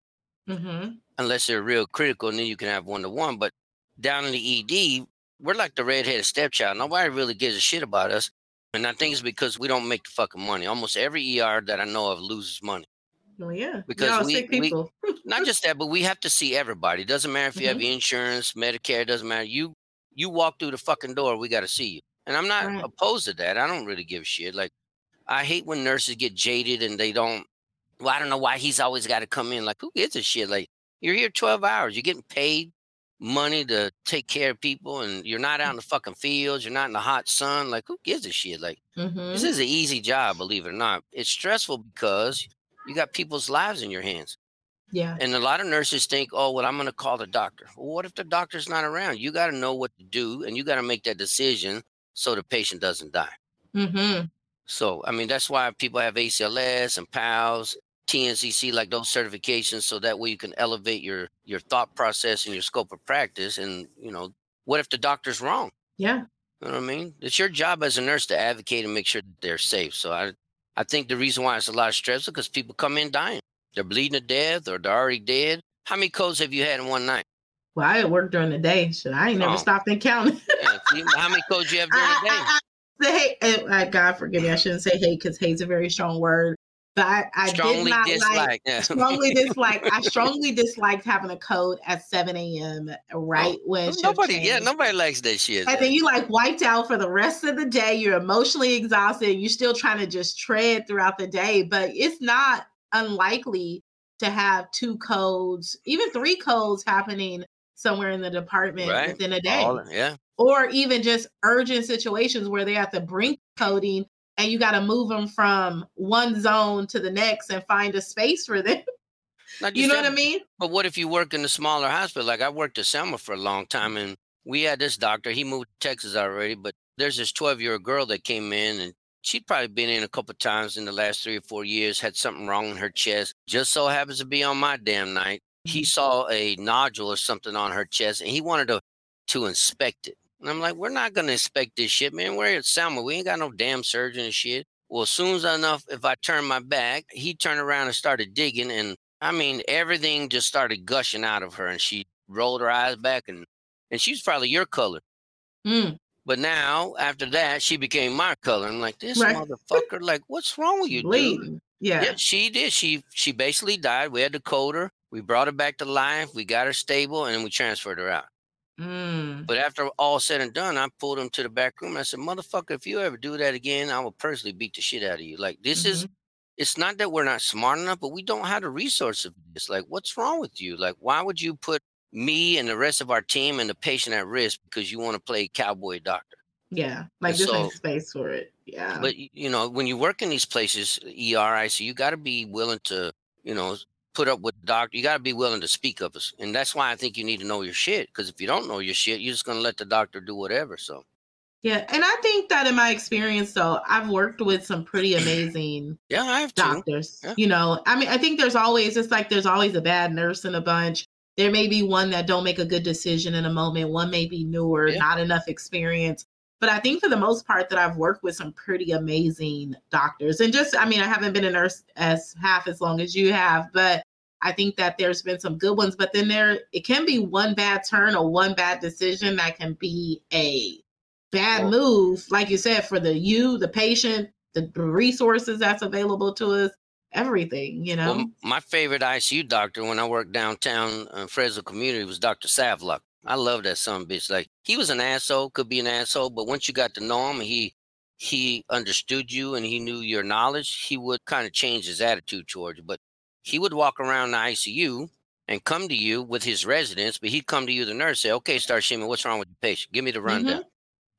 mhm. unless they're real critical, and then you can have one to one. But down in the ED, we're like the redheaded stepchild. Nobody really gives a shit about us. And I think it's because we don't make the fucking money. Almost every ER that I know of loses money. Well, yeah, Because we- we- (laughs) Not just that, but we have to see everybody. It doesn't matter if you have insurance, Medicare, it doesn't matter. You you walk through the fucking door, we gotta see you. And I'm not Right. opposed to that. I don't really give a shit. Like I hate when nurses get jaded and they don't well, I don't know why he's always got to come in. Like, who gives a shit? Like, you're here 12 hours. You're getting paid money to take care of people, and you're not out in the fucking fields. You're not in the hot sun. Like, who gives a shit? Like, Mhm. this is an easy job, believe it or not. It's stressful because you got people's lives in your hands. Yeah. And a lot of nurses think, oh, well, I'm going to call the doctor. Well, what if the doctor's not around? You got to know what to do and you got to make that decision so the patient doesn't die. Mm-hmm. So, I mean, that's why people have ACLS and PALS, TNCC, like those certifications, so that way you can elevate your your thought process and your scope of practice. And you know, what if the doctor's wrong? Yeah. You know what I mean? It's your job as a nurse to advocate and make sure that they're safe. So I, I think the reason why it's a lot of stress is because people come in dying. They're bleeding to death or they're already dead. How many codes have you had in one night? Well, I work during the day. so I ain't never Oh. stopped and counted. Yeah, see, how many codes you have (laughs) during I, the day? I, I, the hate, uh, God forgive me. I shouldn't say hey because hate's a very strong word. But I, I did Strongly not like dislike. Yeah. strongly (laughs) dislike. I strongly disliked having a code at 7 a.m. Oh, right when shift nobody, yeah, nobody likes that shit. And then you like wiped out for the rest of the day. You're emotionally exhausted. You're still trying to just tread throughout the day. But it's not unlikely to have two codes, even three codes happening somewhere in the department Right. within a day. All- yeah. Or even just urgent situations where they're at the brink coding and you got to move them from one zone to the next and find a space for them. (laughs) Not You just know what I mean? But what if you work in a smaller hospital? Like I worked at Selma for a long time, and we had this doctor. He moved to Texas already, but there's this 12 year old girl that came in, and she'd probably been in a couple times in the last three or four years. Had something wrong in her chest. Just so happens to be on my damn night. He mm-hmm. saw a nodule or something on her chest, and he wanted to to inspect it. And I'm like, we're not gonna inspect this shit, man. We're at Selma. We ain't got no damn surgeon and shit. Well, as soon as enough, if I turned my back, he turned around and started digging, and I mean, everything just started gushing out of her, and she rolled her eyes back, and and she's probably your color. Mm, But now, after that, she became my color. I'm like, this Right. motherfucker, like, what's wrong with (laughs) you, dude? Yeah. Yeah, she did. She she basically died. We had to code her. We brought her back to life. We got her stable, and then we transferred her out. Mm, But after all said and done, I pulled him to the back room. And I said, "Motherfucker, if you ever do that again, I will personally beat the shit out of you. Like this is, Mm-hmm. it's not that we're not smart enough, but we don't have the resources. this. like, what's wrong with you? Like, why would you put me and the rest of our team and the patient at risk because you want to play cowboy doctor? yeah. Like And so- ain't space for it. Yeah. But you know, when you work in these places, ER, ICU, you got to be willing to, you know, put up with the doctor. You got to be willing to speak of us, and that's why I think you need to know your shit. Because if you don't know your shit, you're just gonna let the doctor do whatever. So Yeah, and I think that in my experience, though, I've worked with some pretty amazing (clears throat) yeah, I have doctors. Yeah. You know, I mean, I think there's always it's like there's always a bad nurse in a bunch. There may be one that don't make a good decision in a moment. One may be newer, Yeah. not enough experience. But I think for the most part that I've worked with some pretty amazing doctors. And just, I mean, I haven't been a nurse as half as long as you have, but I think that there's been some good ones. But then there, it can be one bad turn or one bad decision that can be a bad move, like you said, for the you, the patient, the resources that's available to us, everything, you know? Well, my favorite ICU doctor when I worked downtown uh, Fresno community was Dr. Savluck. I love that son of a bitch. Like he was an asshole, could be an asshole, but once you got to know him, he he understood you and he knew your knowledge. He would kind of change his attitude towards you. But he would walk around the ICU and come to you with his residents, but he'd come to you, the nurse, say, "Okay, Starshema, what's wrong with the patient? Give me the rundown."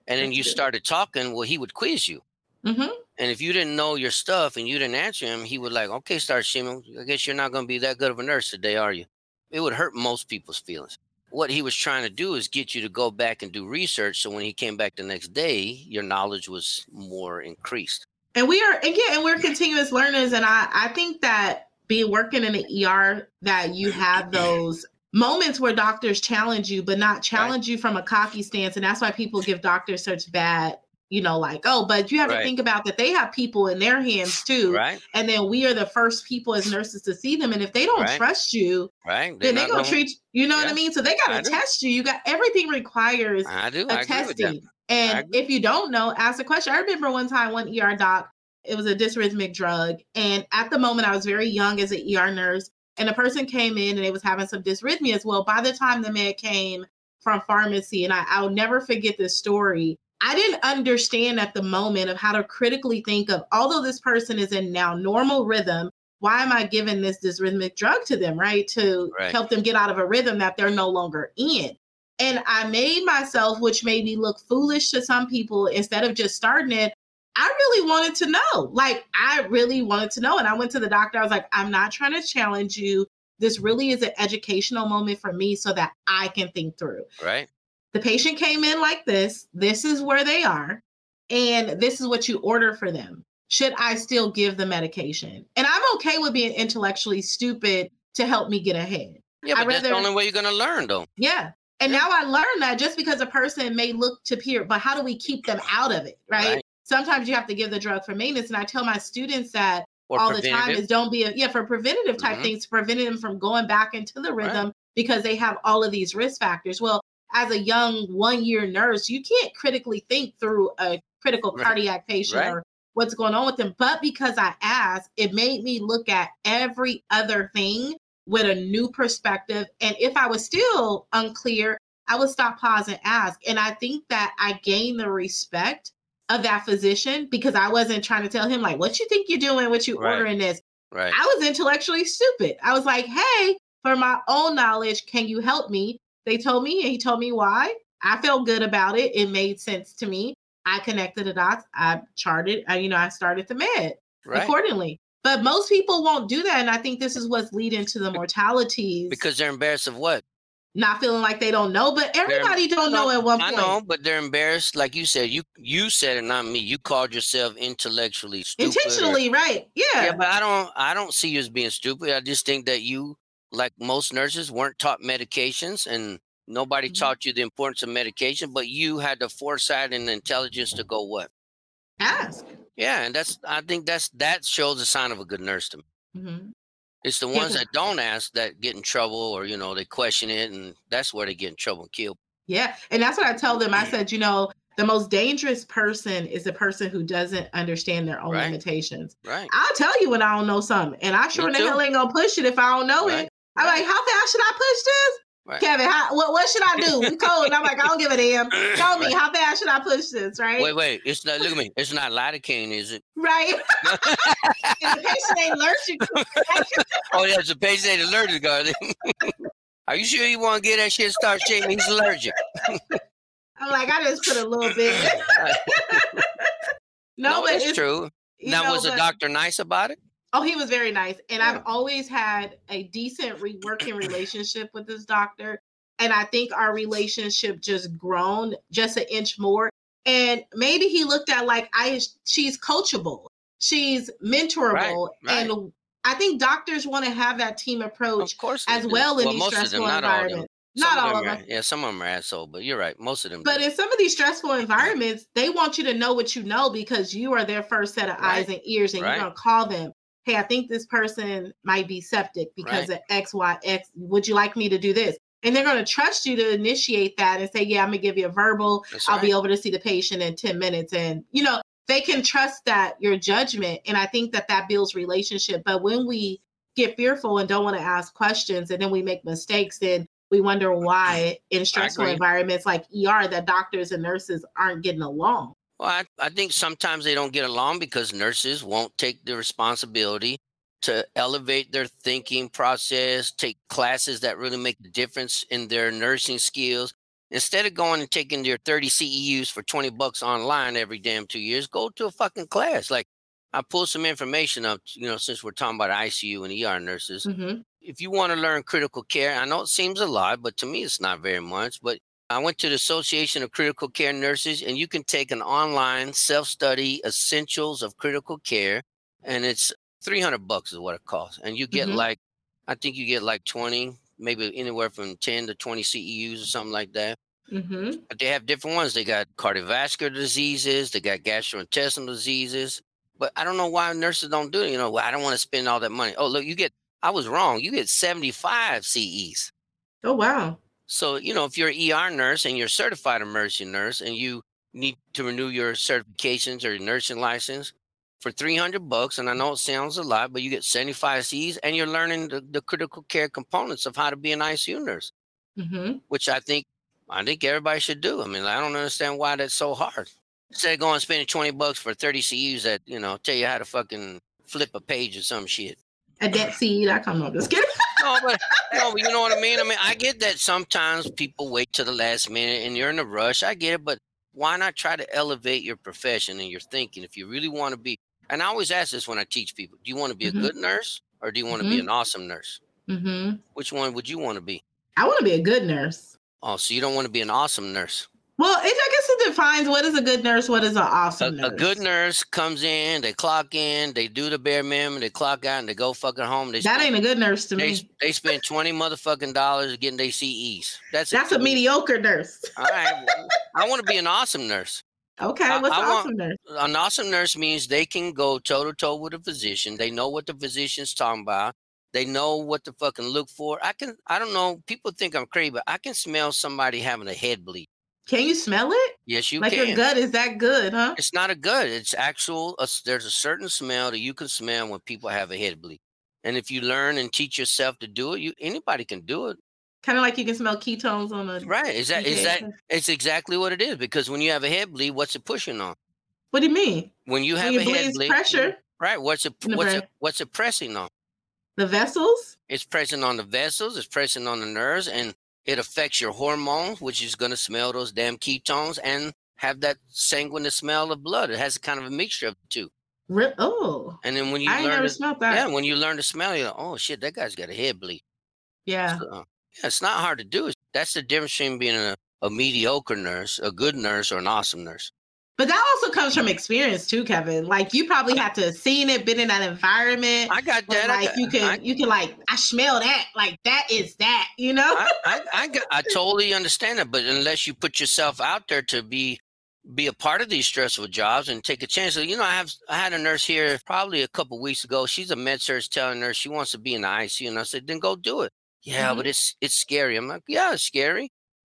And then That's you good. started talking. Well, he would quiz you. hmm And if you didn't know your stuff and you didn't answer him, he would like, okay, Starshema. I guess you're not going to be that good of a nurse today, are you? It would hurt most people's feelings. What he was trying to do is get you to go back and do research. So when he came back the next day, your knowledge was more increased. And we are again, and we're continuous learners. And I, I think that being working in the ER, that you have those moments where doctors challenge you, but not challenge you from a cocky stance. And that's why people give doctors such bad, you know, like, oh, but you have Right. to think about that they have people in their hands too. Right? And then we are the first people as nurses to see them. And if they don't Right. trust you, Right? then they're gonna treat you you know what I mean? So they gotta test you. You got everything requires I do. a I agree with that. testing. And if you don't know, ask a question. I remember one time one ER doc, it was a dysrhythmic drug. And at the moment, I was very young as an ER nurse. And a person came in and they was having some dysrhythmia as Well, by the time the med came from pharmacy, and I, I'll never forget this story. I didn't understand at the moment of how to critically think of, although this person is in now normal rhythm, why am I giving this this rhythmic drug to them, right? To Right. help them get out of a rhythm that they're no longer in. And I made myself, which made me look foolish to some people, instead of just starting it, I really wanted to know. Like, I really wanted to know. And I went to the doctor. I was like, I'm not trying to challenge you. This really is an educational moment for me so that I can think through. Right. The patient came in like this. This is where they are. And this is what you order for them. Should I still give the medication? And I'm okay with being intellectually stupid to help me get ahead. Yeah, but that's the only way you're gonna learn, though. Yeah. And Yeah. now I learned that just because a person may look to peer, but how do we keep them out of it? Right. Right. Sometimes you have to give the drug for maintenance. And I tell my students that Or all the time is don't be a yeah for preventative type Mhm. things, preventing them from going back into the Right. rhythm because they have all of these risk factors. Well, as a young one year nurse, you can't critically think through a critical Right. cardiac patient Right. or what's going on with them. But because I asked, it made me look at every other thing with a new perspective. And if I was still unclear, I would stop, pause, and ask. And I think that I gained the respect of that physician because I wasn't trying to tell him, like, what you think you're doing, what you Right. ordering this. Right. I was intellectually stupid. I was like, hey, for my own knowledge, can you help me? They told me, and he told me why. I felt good about it. It made sense to me. I connected the dots. I charted, I, you know, I started the med Right. accordingly. But most people won't do that. And I think this is what's leading to the mortalities. Because they're embarrassed of what? not feeling like they don't know, but everybody don't know at one point. I know, but they're embarrassed. Like you said, you you said it, not me. You called yourself intellectually stupid. or- Intentionally, right. Yeah. Yeah, but I don't I don't see you as being stupid. I just think that you, like most nurses, weren't taught medications and nobody Mhm. taught you the importance of medication, but you had the foresight and the intelligence to go what? Ask. Yeah, and that's I think that's that shows a sign of a good nurse to me. Mhm. It's the ones that don't ask that get in trouble or you know, they question it and that's where they get in trouble and killed. Yeah. And that's what I tell them. I said, you know, the most dangerous person is the person who doesn't understand their own Right. limitations. Right. I'll tell you when I don't know something. And I sure the hell ain't gonna push it if I don't know Right. it. I'm like, how fast should I push this? Right. Kevin, how, what, what should I do? We (laughs) cold. And I'm like, I don't give a damn. Tell me, how fast should I push this? Right? Wait, wait. It's not look at me. It's not lidocaine, is it? Right. (laughs) (laughs) and the patient ain't allergic. Oh yeah, it's a patient ain't allergic, they? Are you sure you want to get that shit start shaking? He's allergic. I'm like, I just put a little bit. no, no, but it's it's true. Now, know, was the doctor nice about it? Oh, he was very nice. And Yeah. I've always had a decent re- working relationship with this doctor. And I think our relationship just grown just an inch more. And maybe he looked at like I she's coachable. She's mentorable. right. And I think doctors want to have that team approach Of course, as do. well in these most of them, stressful not all of them. environments. Some Not all of are- them. Yeah, some of them are asshole, but you're right. Most of them. But do. in some of these stressful environments, they want you to know what you know because you are their first set of eyes and ears, and Right. you're gonna call them. Hey, I think this person might be septic because Right. of X, Y, X. Would you like me to do this? And they're gonna trust you to initiate that and say, Yeah, I'm gonna give you a verbal. That's I'll be right. over to see the patient in 10 minutes. And you know, they can trust that your judgment. And I think that that builds relationship. But when we get fearful and don't want to ask questions and then we make mistakes, then we wonder why in stressful environments like ER that doctors and nurses aren't getting along. Well, I, I think sometimes they don't get along because nurses won't take the responsibility to elevate their thinking process, take classes that really make a difference in their nursing skills. Instead of going and taking your 30 CEUs for 20 bucks online every damn two years, go to a fucking class. Like I pulled some information up, you know, since we're talking about ICU and ER nurses. Mm-hmm. If you want to learn critical care, I know it seems a lot, but to me it's not very much. But I went to the Association of Critical Care Nurses, and you can take an online self-study essentials of critical care, and it's 300 bucks is what it costs, and you get Mhm. like, I think you get like 20, maybe anywhere from 10 to 20 CEUs or something like that. Mm-hmm. But they have different ones. They got cardiovascular diseases, they got gastrointestinal diseases. But I don't know why nurses don't do it. You know, well, I don't want to spend all that money. Oh, look, you get, I was wrong. You get 75 CEs. Oh wow. So, you know, if you're an ER nurse and you're a certified emergency nurse and you need to renew your certifications or your nursing license for 300 bucks, and I know it sounds a lot, but you get 75 CEs and you're learning the, the critical care components of how to be an ICU nurse, Mm-hmm. which I think, I think everybody should do. I mean, I don't understand why that's so hard. Instead of going and spending 20 bucks for 30 CEUs that, you know, tell you how to fucking flip a page or some shit. a debt seed. I come on, just kidding. (laughs) no, but no, but you know what I mean. I mean, I get that sometimes people wait to the last minute and you're in a rush. I get it, but why not try to elevate your profession and your thinking if you really want to be? And I always ask this when I teach people: Do you want to be Mhm. a good nurse or do you want to Mm-hmm. be an awesome nurse? hmm Which one would you want to be? I want to be a good nurse. Oh, so you don't want to be an awesome nurse. Well, it, I guess it defines what is a good nurse, what is an awesome a nurse. A good nurse comes in, they clock in, they do the bare minimum, they clock out, and they go fucking home. They That spend- ain't a good nurse to they, me. they spend twenty motherfucking dollars getting their CEs. That's That's a good- mediocre nurse. All right, I want to be an awesome nurse. Okay, I- what's I an want- awesome nurse? An awesome nurse means they can go toe to toe with a physician. They know what the physician's talking about. They know what to fucking look for. I can. I don't know. People think I'm crazy, but I can smell somebody having a head bleed. Can you smell it? Yes, you like can. your gut is that good, huh? It's not a gut. It's actual. uh, there's a certain smell that you can smell when people have a head bleed. And if you learn and teach yourself to do it, you anybody can do it. Kind of like you can smell ketones on a. Right? Is that is that? It's exactly what it is. Because when you have a head bleed, what's it pushing on? What do you mean? When you have When a head bleed, pressure. right? What's it? What's it? What's it pressing on? The vessels. It's pressing on the vessels. It's pressing on the nerves, and it affects your hormones, which is going to smell those damn ketones and have that sanguineous smell of blood. It has a kind of a mixture of the two. Re- oh, And then when you I learn never to, smelled that. yeah, when you learn to smell, you're like, oh shit, that guy's got a head bleed. yeah. So, yeah, it's not hard to do. That's the difference between being a, a mediocre nurse, a good nurse, or an awesome nurse. But that also comes from experience too, Kevin. Like you probably had to have seen it, been in that environment. I got that. Like got, you can, I, you can like, I smell that. Like that is that. You know. I, I, I, got, I totally understand it, but unless you put yourself out there to be be a part of these stressful jobs and take a chance. You know, I have I had a nurse here probably a couple weeks ago. She's a med surg telling her she wants to be in the ICU, and I said, then go do it. Yeah, but mm-hmm. it's it's scary. I'm like, yeah, it's scary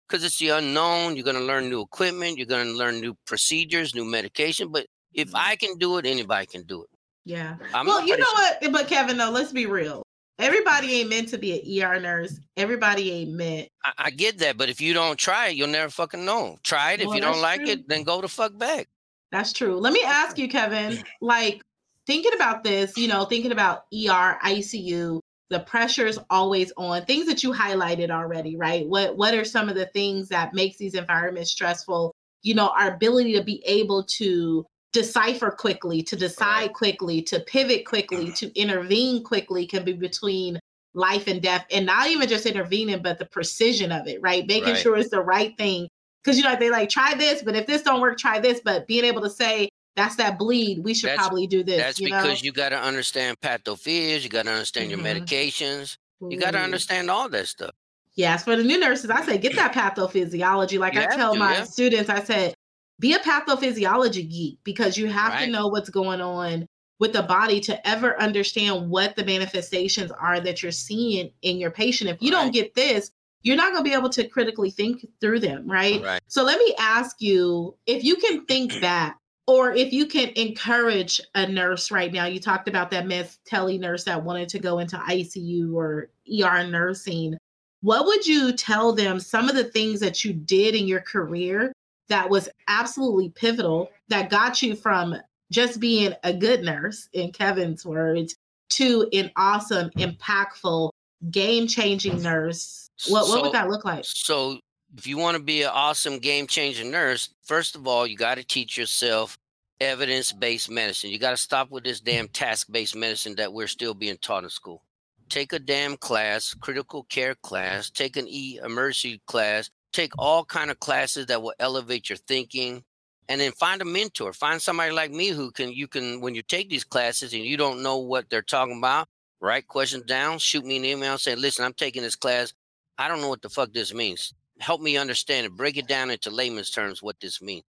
because it's the unknown. You're gonna learn new equipment. You're gonna learn new procedures, new medication. But if I can do it, anybody can do it. Yeah. I'm well, you know what? But Kevin, though, let's be real. Everybody ain't meant to be an ER nurse. Everybody ain't meant. I, I get that, but if you don't try it, you'll never fucking know. Try it. If you don't like true. it, then go the fuck back. That's true. Let me ask you, Kevin, (clears throat) like thinking about this, you know, thinking about ER, ICU, the pressure is always on, things that you highlighted already, right? What what are some of the things that makes these environments stressful? You know, our ability to be able to decipher quickly, to decide quickly, to pivot quickly, (clears throat) to intervene quickly can be between life and death and not even just intervening but the precision of it right making Right. sure it's the right thing because you know they like try this but if this don't work try this but being able to say that's that bleed we should That's- probably do this That's you because know? you got to understand pathophysiology. You got to understand your mm-hmm. medications. You got to understand all that stuff. Yes, for the new nurses, I say get that pathophysiology. Like You I tell to, my yeah. students, I said, be a pathophysiology geek because you have to know what's going on with the body to ever understand what the manifestations are that you're seeing in your patient. If you don't get this, you're not going to be able to critically think through them, right? Right. So let me ask you if you can think back or if you can encourage a nurse right now. You talked about that Miss Telly nurse that wanted to go into ICU or ER nursing. What would you tell them some of the things that you did in your career that was absolutely pivotal that got you from just being a good nurse, in Kevin's words, to an awesome, impactful, game changing nurse? What, what So- would that look like? So, if you want to be an awesome game changing nurse, first of all, you got to teach yourself evidence based medicine. You got to stop with this damn task based medicine that we're still being taught in school. Take a damn class, critical care class, take an E emergency class, take all kind of classes that will elevate your thinking and then find a mentor. Find somebody like me who can you can when you take these classes and you don't know what they're talking about, write questions down, shoot me an email, say, listen, I'm taking this class. I don't know what the fuck this means. Help me understand it. Break it down into layman's terms what this means.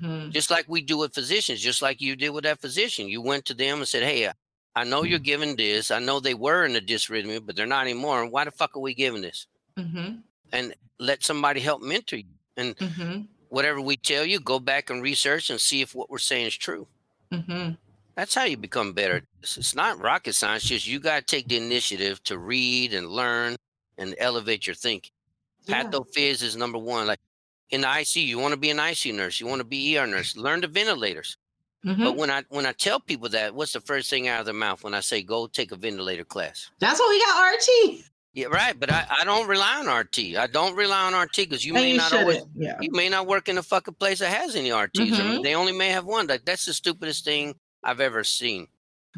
Hmm. Just like we do with physicians, just like you did with that physician. You went to them and said, Hey, I know you're giving this. I know they were in a dysrhythmia, but they're not anymore. Why the fuck are we giving this? Mm-hmm. And let somebody help mentor you. And Mm-hmm. whatever we tell you, go back and research and see if what we're saying is true. Mm-hmm. That's how you become better. It's, it's not rocket science. Just you got to take the initiative to read and learn and elevate your thinking. Yeah. Pathophys is number one. Like in the ICU, you want to be an ICU nurse, you want to be ER nurse. Learn the ventilators. Mhm. But when I when I tell people that, what's the first thing out of their mouth when I say go take a ventilator class? That's what we got RT. Yeah, right. But I, I don't rely on RT. I don't rely on RT because you and may you not always yeah. you may not work in a fucking place that has any RTs. Mm-hmm. mean, they only may have one. Like that's the stupidest thing I've ever seen.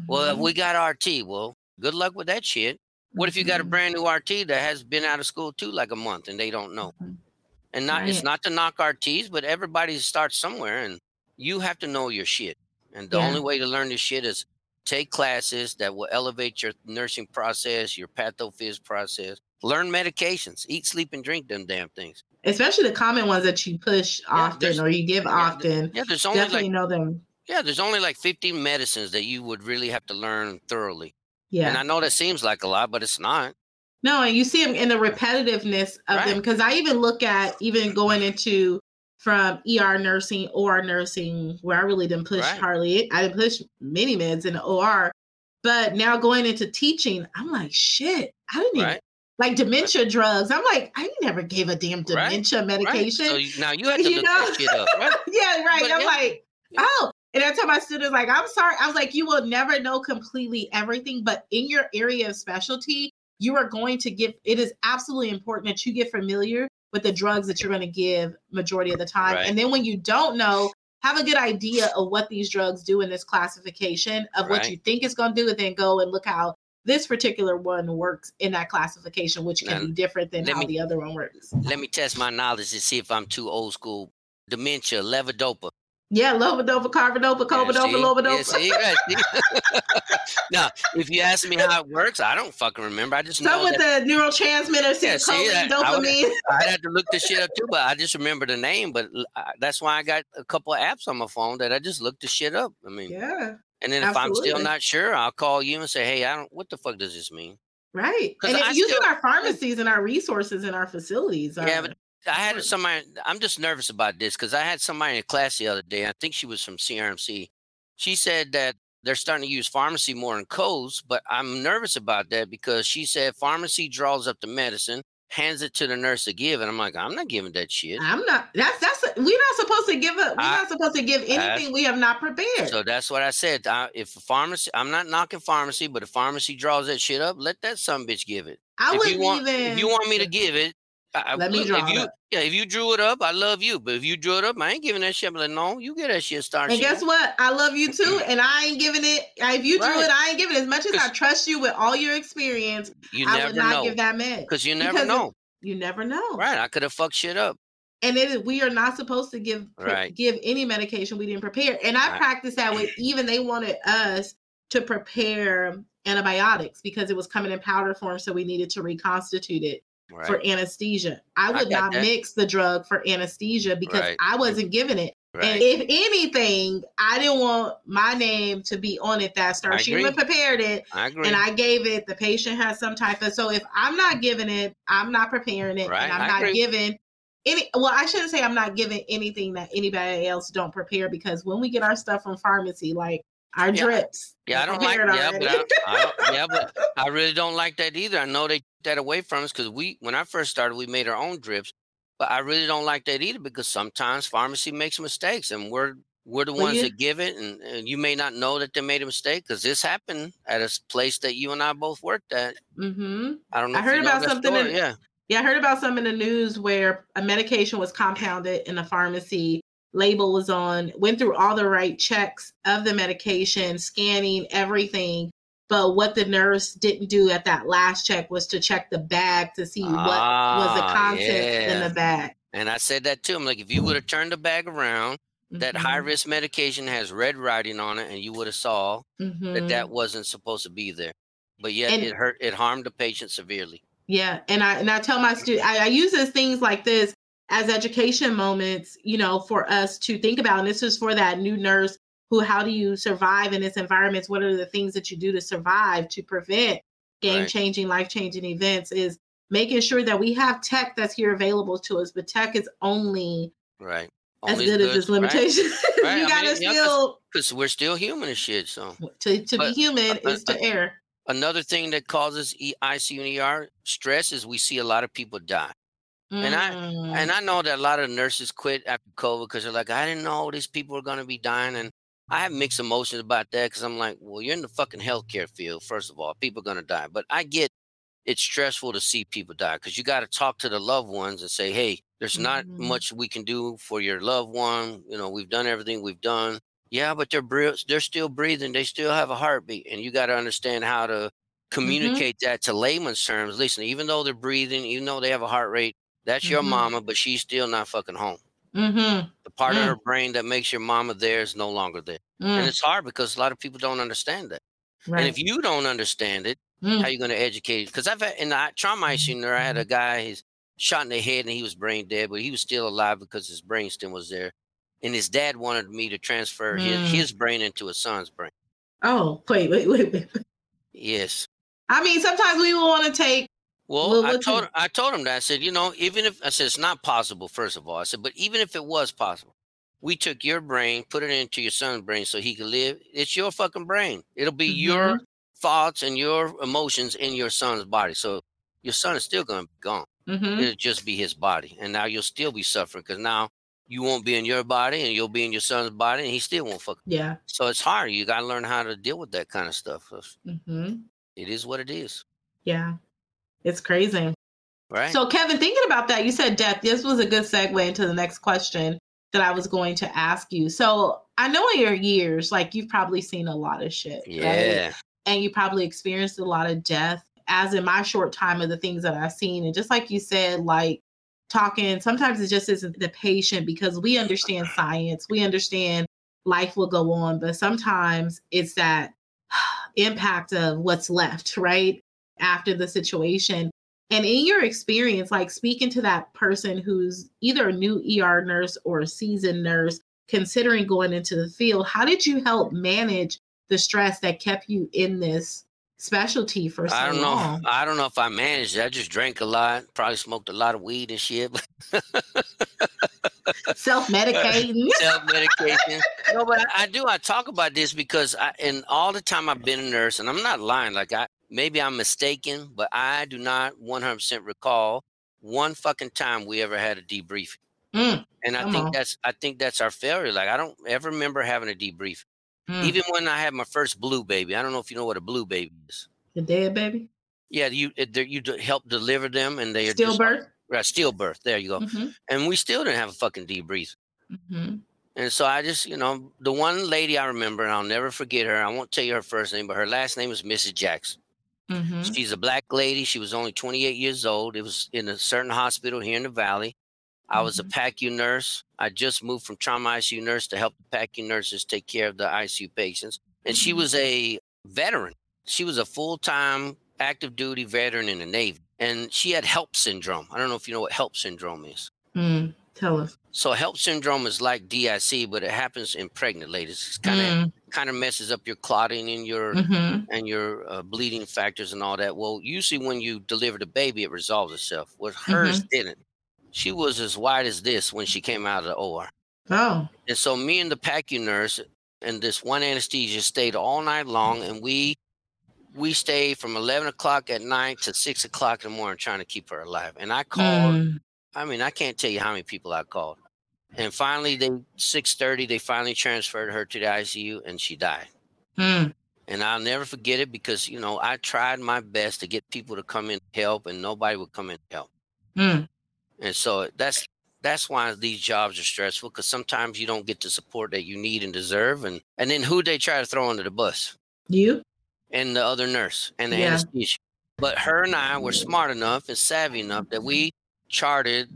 Well, Mhm. we got RT. Well, good luck with that shit. What if you got a Mhm. brand new RT that has been out of school too, like a month, and they don't know? Mhm. And not it's not to knock RTs, but everybody starts somewhere, and you have to know your shit. And the Yeah. only way to learn this shit is take classes that will elevate your nursing process, your pathophys process. Learn medications, eat, sleep, and drink them damn things. Especially the common ones that you push often or you give yeah, often. Yeah, there's only Definitely like know them. yeah, there's only like 15 medicines that you would really have to learn thoroughly. Yeah. And I know that seems like a lot, but it's not. No, and you see them in the repetitiveness of them because I even look at even going into from ER nursing, OR nursing, where I really didn't push Right. hardly. I didn't push many meds in the OR, but now going into teaching, I'm like, shit, I didn't even like dementia drugs. I'm like, I never gave a damn dementia Right. medication. So you, now you (laughs) have to You look know? that shit up. Right? (laughs) yeah, right. But I'm yeah. like, oh. And I tell my students, like, I'm sorry. I was like, you will never know completely everything, but in your area of specialty, you are going to give it is absolutely important that you get familiar with the drugs that you're going to give majority of the time. Right. And then when you don't know, have a good idea of what these drugs do in this classification of what you think it's going to do, and then go and look how this particular one works in that classification, which can And be different than how me- the other one works. Let me test my knowledge to see if I'm too old school. Dementia, levodopa. Yeah, levodopa, carbidopa, Yeah, covidopa, see? lovidopa. Yeah, see? Right, see? (laughs) now, if you ask me how it works, I don't fucking remember. I just Some know with that the neurotransmitter, Yeah, see, that- I would- dopamine. I'd have to look the shit up too, but I just remember the name. But I- that's why I got a couple of apps on my phone that I just looked the shit up. I mean, Yeah, and then if I'm still not sure, I'll call you and say, "Hey, I don't. What the fuck does this mean?" Right. And using still- our pharmacies and our resources and our facilities. Yeah, are- but um I had somebody. I'm just nervous about this because I had somebody in class the other day. I think she was from CRMC. She said that they're starting to use pharmacy more in codes, but I'm nervous about that because she said pharmacy draws up the medicine, hands it to the nurse to give, and I'm like, I'm not giving that shit. I'm not. That's that's. We're not supposed to give up. We're I- not supposed to give anything we have not prepared. So that's what I said. I, if a pharmacy, I'm not knocking pharmacy, but if pharmacy draws that shit up, let that some bitch give it. I if wouldn't you want, even. if you want me to give it, I, Let me draw if you. Yeah, if you drew it up, I love you. But if you drew it up, I ain't giving that shit. I'm like, no, you get that shit. Start. and guess what? I love you too, and I ain't giving it. If you drew Right. it, I ain't giving it. As much as I trust you with all your experience, You I never would not know give that med because you never because know. You never know. Right? I could have fucked shit up. and it is, we are not supposed to give Right. give any medication we didn't prepare. And I Right. practiced that with even they wanted us to prepare antibiotics because it was coming in powder form, so we needed to reconstitute it Right. for anesthesia. I I would got not that. mix the drug for anesthesia because Right. I wasn't given it. right. And if anything, I didn't want my name to be on it that I She prepared it I agree. and I gave it. The patient has some type of so if I'm not giving it, I'm not preparing it, and I'm I not agree. giving any. Well, I shouldn't say I'm not giving anything that anybody else don't prepare because when we get our stuff from pharmacy, like our Yeah, drips, yeah, I don't like. Yeah, but. I, I don't, yeah, but I really don't like that either. I know they that away from us because we, when I first started, we made our own drips. But I really don't like that either because sometimes pharmacy makes mistakes, and we're we're the Well, ones that give it, and, and you may not know that they made a mistake because this happened at a place that you and I both worked at. hmm I don't know. I heard about something in- yeah, Yeah, I heard about some in the news where a medication was compounded in a pharmacy. Label was on, went through all the right checks of the medication, scanning everything. But what the nurse didn't do at that last check was to check the bag to see what was the Ah, contents in the bag. and I said that too. I'm like, if you would have turned the bag around, that high risk medication has red writing on it, and you would have saw that mhm. that wasn't supposed to be there. But yet And- it hurt. It harmed the patient severely. Yeah, and I and I tell my students, I, I use those things like this as education moments, you know, for us to think about. And this is for that new nurse who, how do you survive in this environment? What are the things that you do to survive to prevent game changing, life changing events? Is making sure that we have tech that's here available to us, but tech is only Right. as Only good as its limitations. (laughs) Right, I you mean, gotta yeah, 'cause- still Because we're still human as shit. So to to be human uh, is to uh, err. another thing that causes E- ICU and ER stress is we see a lot of people die. and I- Mm. And I know that a lot of nurses quit after COVID because they're like, I didn't know these people were going to be dying. And I have mixed emotions about that because I'm like, well, you're in the fucking healthcare field. First of all, people are gonna die, but I get it's stressful to see people die because you got to talk to the loved ones and say, hey, there's not Mhm. much we can do for your loved one. You know, we've done everything we've done. Yeah, but they're they're still breathing. They still have a heartbeat, and you got to understand how to communicate that to layman's terms. Listen, even though they're breathing, even though they have a heart rate, that's your Mhm. mama, but she's still not fucking home. Mm-hmm. The part Mm. of her brain that makes your mama there is no longer there, and Mm, it's hard because a lot of people don't understand that. right. And if you don't understand it, Mm, how you going to educate? Because I've had in the trauma ICU, there, I had a guy he's shot in the head and he was brain dead, but he was still alive because his brain stem was there. And his dad wanted me to transfer Mm. his, his brain into his son's brain. oh, wait, wait, wait, wait. Yes. I mean, sometimes we will want to take. Well, Well, I told you- I told him that I said, you know, even if I said it's not possible, first of all, I said, but even if it was possible, we took your brain, put it into your son's brain so he could live. It's your fucking brain. It'll be your thoughts and your emotions in your son's body. So your son is still going to be gone. Mm-hmm. It'll just be his body, and now you'll still be suffering because now you won't be in your body and you'll be in your son's body, and he still won't fuck. Yeah. So it's hard. You got to learn how to deal with that kind of stuff. Mm-hmm. It is what it is, Yeah. It's crazy. right? So, Kevin, thinking about that, you said death. This was a good segue into the next question that I was going to ask you. So, I know in your years, like you've probably seen a lot of shit. right? yeah, And you probably experienced a lot of death, as in my short time of the things that I've seen. And just like you said, like talking, sometimes it just isn't the patient because we understand science, we understand life will go on, but sometimes it's that (sighs) impact of what's left, right? After the situation. And in your experience, like speaking to that person who's either a new ER nurse or a seasoned nurse considering going into the field, how did you help manage the stress that kept you in this specialty for so long? I don't know. long? I don't know if I managed. it. I just drank a lot, probably smoked a lot of weed and shit. (laughs) Self medicating. (laughs) self medication. no, but I, I do. I talk about this because I, in all the time I've been a nurse, and I'm not lying. Like I, maybe I'm mistaken, but I do not 100 percent recall one fucking time we ever had a debriefing. Mm, And I think on. that's I think that's our failure. Like I don't ever remember having a debrief. mm. Even when I had my first blue baby, I don't know if you know what a blue baby is. the dead baby. Yeah, you you help deliver them, and they are just- Stillbirth. right, stillbirth. There you go. hmm And we still didn't have a fucking debrief. hmm And so I just, you know, the one lady I remember, and I'll never forget her. I won't tell you her first name, but her last name is Mrs. Jackson. Hmm She's a black lady. She was only 28 years old. It was in a certain hospital here in the valley. I was a Mhm. PACU nurse. I just moved from trauma ICU nurse to help the PACU nurses take care of the ICU patients. And she Mhm. was a veteran. She was a full time active duty veteran in the Navy. And she had HELLP syndrome. I don't know if you know what HELLP syndrome is. Mm. Tell us. So HELLP syndrome is like DIC, but it happens in pregnant ladies. It's kind of Mm. Kind of messes up your clotting and your hmm and your uh, bleeding factors and all that. Well, usually when you deliver the baby, it resolves itself. With hers didn't. She was as white as this when she came out of the OR. Oh. And so me and the PACU nurse and this one anesthesia stayed all night long, and we we stayed from eleven o'clock at night to six o'clock in the morning trying to keep her alive. And I called. Mm. I mean, I can't tell you how many people I called. And finally, they six thirty, they finally transferred her to the ICU, and she died. Mm. And I'll never forget it because you know I tried my best to get people to come in help, and nobody would come in help. Mm. And so that's that's why these jobs are stressful because sometimes you don't get the support that you need and deserve, and and then who they try to throw under the bus You? and the other nurse and the Yeah. anesthesia. But her and I were smart enough and savvy enough that we charted.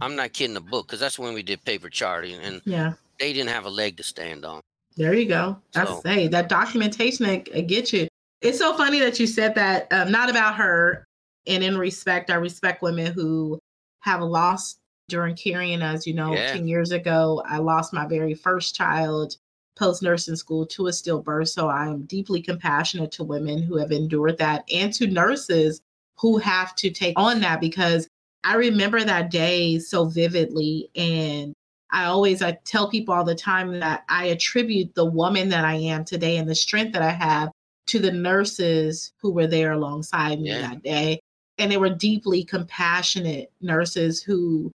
I'm not kidding the book because that's when we did paper charting, and Yeah. they didn't have a leg to stand on. There you go. That's So- hey, that documentation that uh, get you. It's so funny that you said that. Um, not about her, and in respect, I respect women who have lost during carrying. As you know, Yeah. ten years ago, I lost my very first child post nursing school to a stillbirth. So I am deeply compassionate to women who have endured that, and to nurses who have to take on that because I remember that day so vividly and I always I tell people all the time that I attribute the woman that I am today and the strength that I have to the nurses who were there alongside me Yeah. that day. And they were deeply compassionate nurses who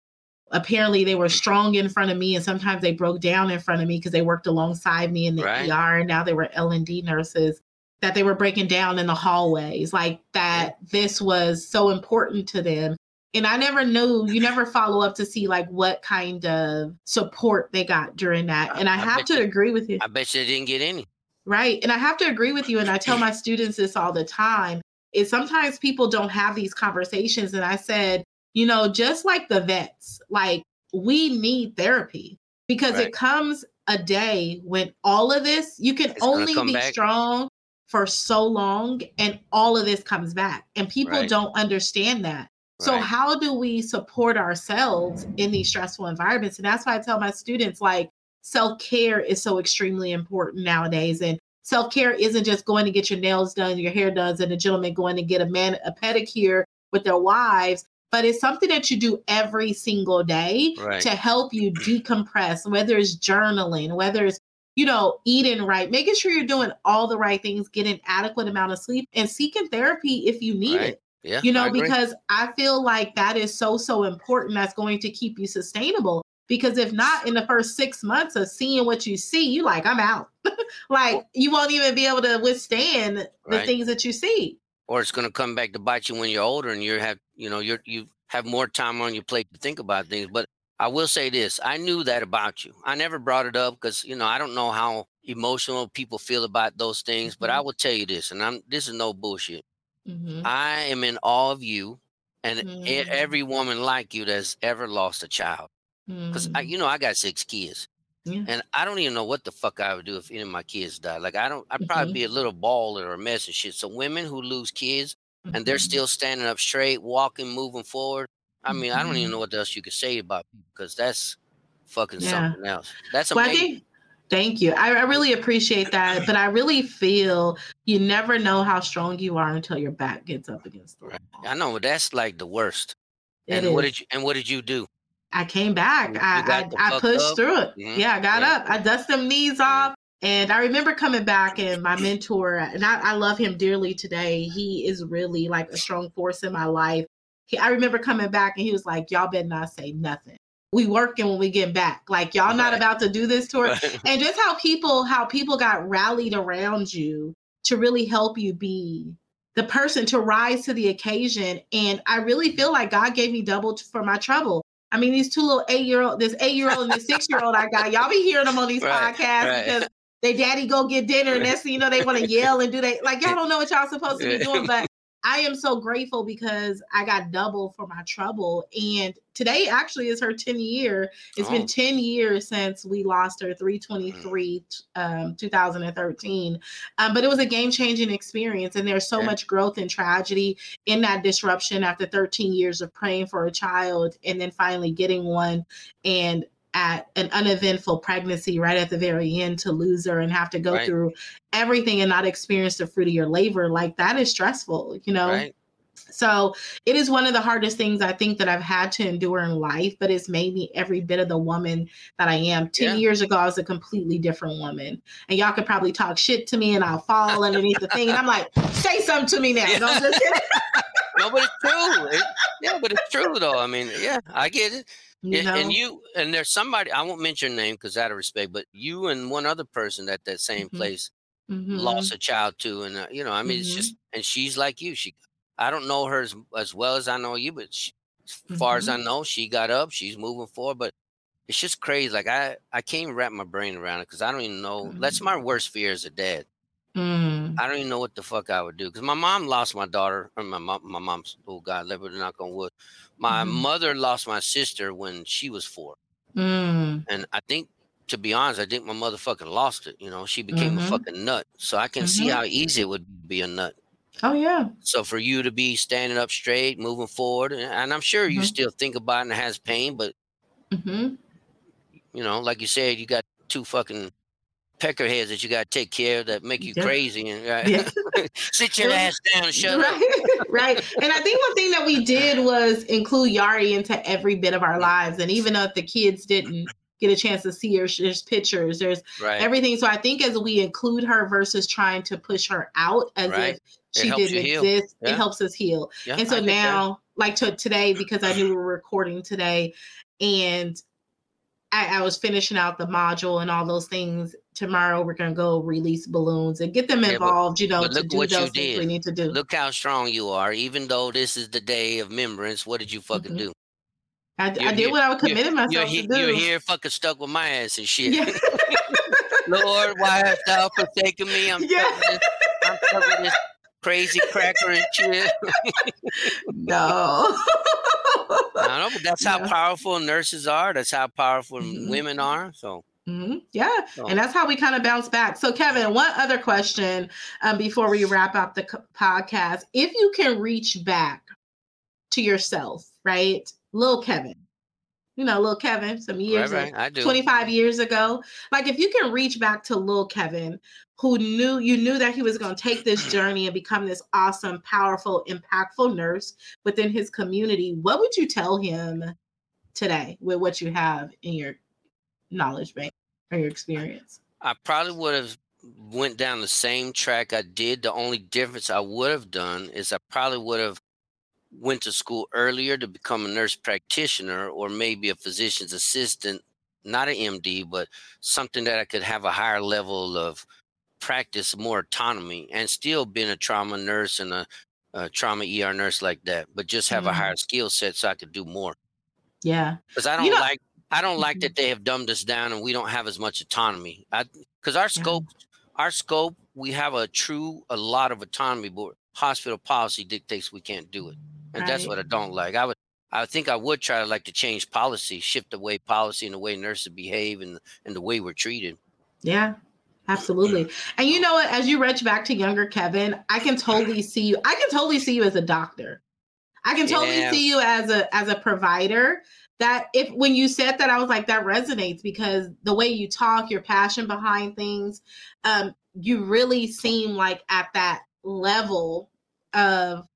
apparently they were strong in front of me and sometimes they broke down in front of me because they worked alongside me in the Right. ER and now they were L&D nurses that they were breaking down in the hallways like that this was so important to them and I never knew you never follow up to see like what kind of support they got during that and I, I have to you- agree with you I bet you didn't get any. Right. And I have to agree with you. And I tell my students this all the time is sometimes people don't have these conversations. And I said, you know, just like the vets, like we need therapy because Right. it comes a day when all of this, you can It's only be back. strong for so long and all of this comes back. And people Right. don't understand that. So Right. how do we support ourselves in these stressful environments? And that's why I tell my students like self-care is so extremely important nowadays. And self-care isn't just going to get your nails done, your hair done, and a gentleman going to get a man a pedicure with their wives, but it's something that you do every single day Right. to help you decompress, whether it's journaling, whether it's you know, eating right, making sure you're doing all the right things, getting adequate amount of sleep, and seeking therapy if you need Right. it Yeah. you know agree. because i feel like that is so so important that's going to keep you sustainable because if not in the first six months of seeing what you see you like i'm out (laughs) like you won't even be able to withstand the Right. things that you see or it's going to come back to bite you when you're older and you have you know you're you have more time on your plate to think about things but i will say this i knew that about you i never brought it up because you know i don't know how emotional people feel about those things but i Mhm. will tell you this and i'm this is no bullshit Mhm. i am in awe of you and e- Mm. every woman like you that's ever lost a child because Mhm. you know i got six kids Yeah. and I don't even know what the fuck I would do if any of my kids died. Like I don't, I'd probably Mhm. be a little baller or a mess and shit. So women who lose kids and they're Mhm. still standing up straight, walking, moving forward. I mean, I don't even Mhm. know what else you could say about people because that's fucking Yeah. something else. That's Well, I amazing. think, thank you. I, I really appreciate that, but I really feel you never know how strong you are until your back gets up against the wall. I know, that's like the worst. It and what is. did you and what did you do? I came back. You- I you got the I, I pushed up? through it. Mhm. Yeah, I got Yeah. up. I dusted them knees off. And I remember coming back and my mentor, and I, I love him dearly today. He is really like a strong force in my life. He, I remember coming back and he was like, Y'all better not say nothing. We working when we get back. Like y'all not Right. about to do this tour her. (laughs) And just how people how people got rallied around you to really help you be the person to rise to the occasion. And I really feel like God gave me double for my trouble. I mean, these two little eight year old, this eight year old and this six year old I got, y'all be hearing them on these Right, podcasts right. because they daddy go get dinner and (laughs) thing you know, they want to yell and do they like y'all don't know what y'all supposed to be doing. But I am so grateful because I got double for my trouble. And today actually is her 10 year. It's Oh. been 10 years since we lost her 323 um, 2013. Um, but it was a game changing experience. And there's so much growth and tragedy in that disruption after 13 years of praying for a child and then finally getting one. And at an uneventful pregnancy right at the very end to lose her and have to go Right. through everything and not experience the fruit of your labor like that is stressful you know right? so it is one of the hardest things i think that i've had to endure in life but it's made me every bit of the woman that i am 10 Yeah. years ago i was a completely different woman and y'all could probably talk shit to me and i'll fall underneath the thing and i'm like say something to me (laughs) now Yeah. Don't just- (laughs) No, but it's true. It- yeah, but it's true though. I mean, yeah, I get it. You and, and you and there's somebody I won't mention name because out of respect, but you and one other person at that same Mhm. place Mhm. lost a child too, and uh, you know, I mean, it's Mhm. just and she's like you. She, I don't know her as, as well as I know you, but she, as far as I Mm-hmm. know, she got up, she's moving forward, but. It's just crazy. Like I, I can't wrap my brain around it because I don't even know. That's my worst fear as a dad. Mm. I don't even know what the fuck I would do because my mom lost my daughter, or my mom, my mom's. Oh God, let her knock on wood. My Mhm. mother lost my sister when she was four, Mm. and I think, to be honest, I think my mother fucking lost it. You know, she became Mhm. a fucking nut. So I can see Mhm. how easy it would be a nut. oh yeah So for you to be standing up straight, moving forward, and, and I'm sure you Mhm. still think about it and it has pain, but hmm you know, like you said, you got two fucking peckerheads that you got to take care of that make you Yeah. crazy and right? Yeah. (laughs) sit your ass down and shut up. right, right. And I think one thing that we did was include Yari into every bit of our lives. And even though the kids didn't get a chance to see her, there's pictures, there's Right. everything. So I think as we include her versus trying to push her out as Right. if she didn't exist, Yeah. it helps us heal. And so get that. now, like to today, because I knew we were recording today, and I, I, was finishing out the module and all those things. Tomorrow we're gonna go release balloons and get them involved. Yeah, but, you know, to do those things we need to do. Look how strong you are. Even though this is the day of remembrance, what did you fucking mm-hmm. do? I, I did what I committed myself you're, to do. You're here fucking stuck with my ass and shit. Yeah. (laughs) Lord, why hast thou forsaken me? I'm (laughs) yeah. stuck with this, I'm stuck with this crazy cracker and shit. (laughs) no. I know, but that's yeah. how powerful nurses are. That's how powerful mm-hmm. women are. So. Mm-hmm. Yeah, so. and that's how we kind of bounce back. So, Kevin, one other question um, before we wrap up the podcast: If you can reach back to yourself, right, little Kevin, you know, little Kevin, some years, right, right. 25 years ago. Like if you can reach back to little Kevin, who knew you knew that he was going to take this journey and become this awesome, powerful, impactful nurse within his community, what would you tell him today with what you have in your knowledge bank or your experience? I probably would have went down the same track I did. The only difference I would have done is I probably would have went to school earlier to become a nurse practitioner or maybe a physician's assistant, not an MD, but something that I could have a higher level of practice, more autonomy, and still being a trauma nurse and a, a trauma ER nurse like that, but just have mm-hmm. a higher skill set so I could do more. Yeah. Because I don't you know, like I don't like that mm-hmm. they have dumbed us down and we don't have as much autonomy. Because our scope, yeah. our scope, we have a true a lot of autonomy, but hospital policy dictates we can't do it and right. that's what I don't like. I would, I think I would try to like to change policy, shift the way policy and the way nurses behave and and the way we're treated. Yeah, absolutely. And you know what? As you reach back to younger Kevin, I can totally (laughs) see you. I can totally see you as a doctor. I can totally yeah. see you as a as a provider. That if when you said that, I was like, that resonates because the way you talk, your passion behind things, um, you really seem like at that level of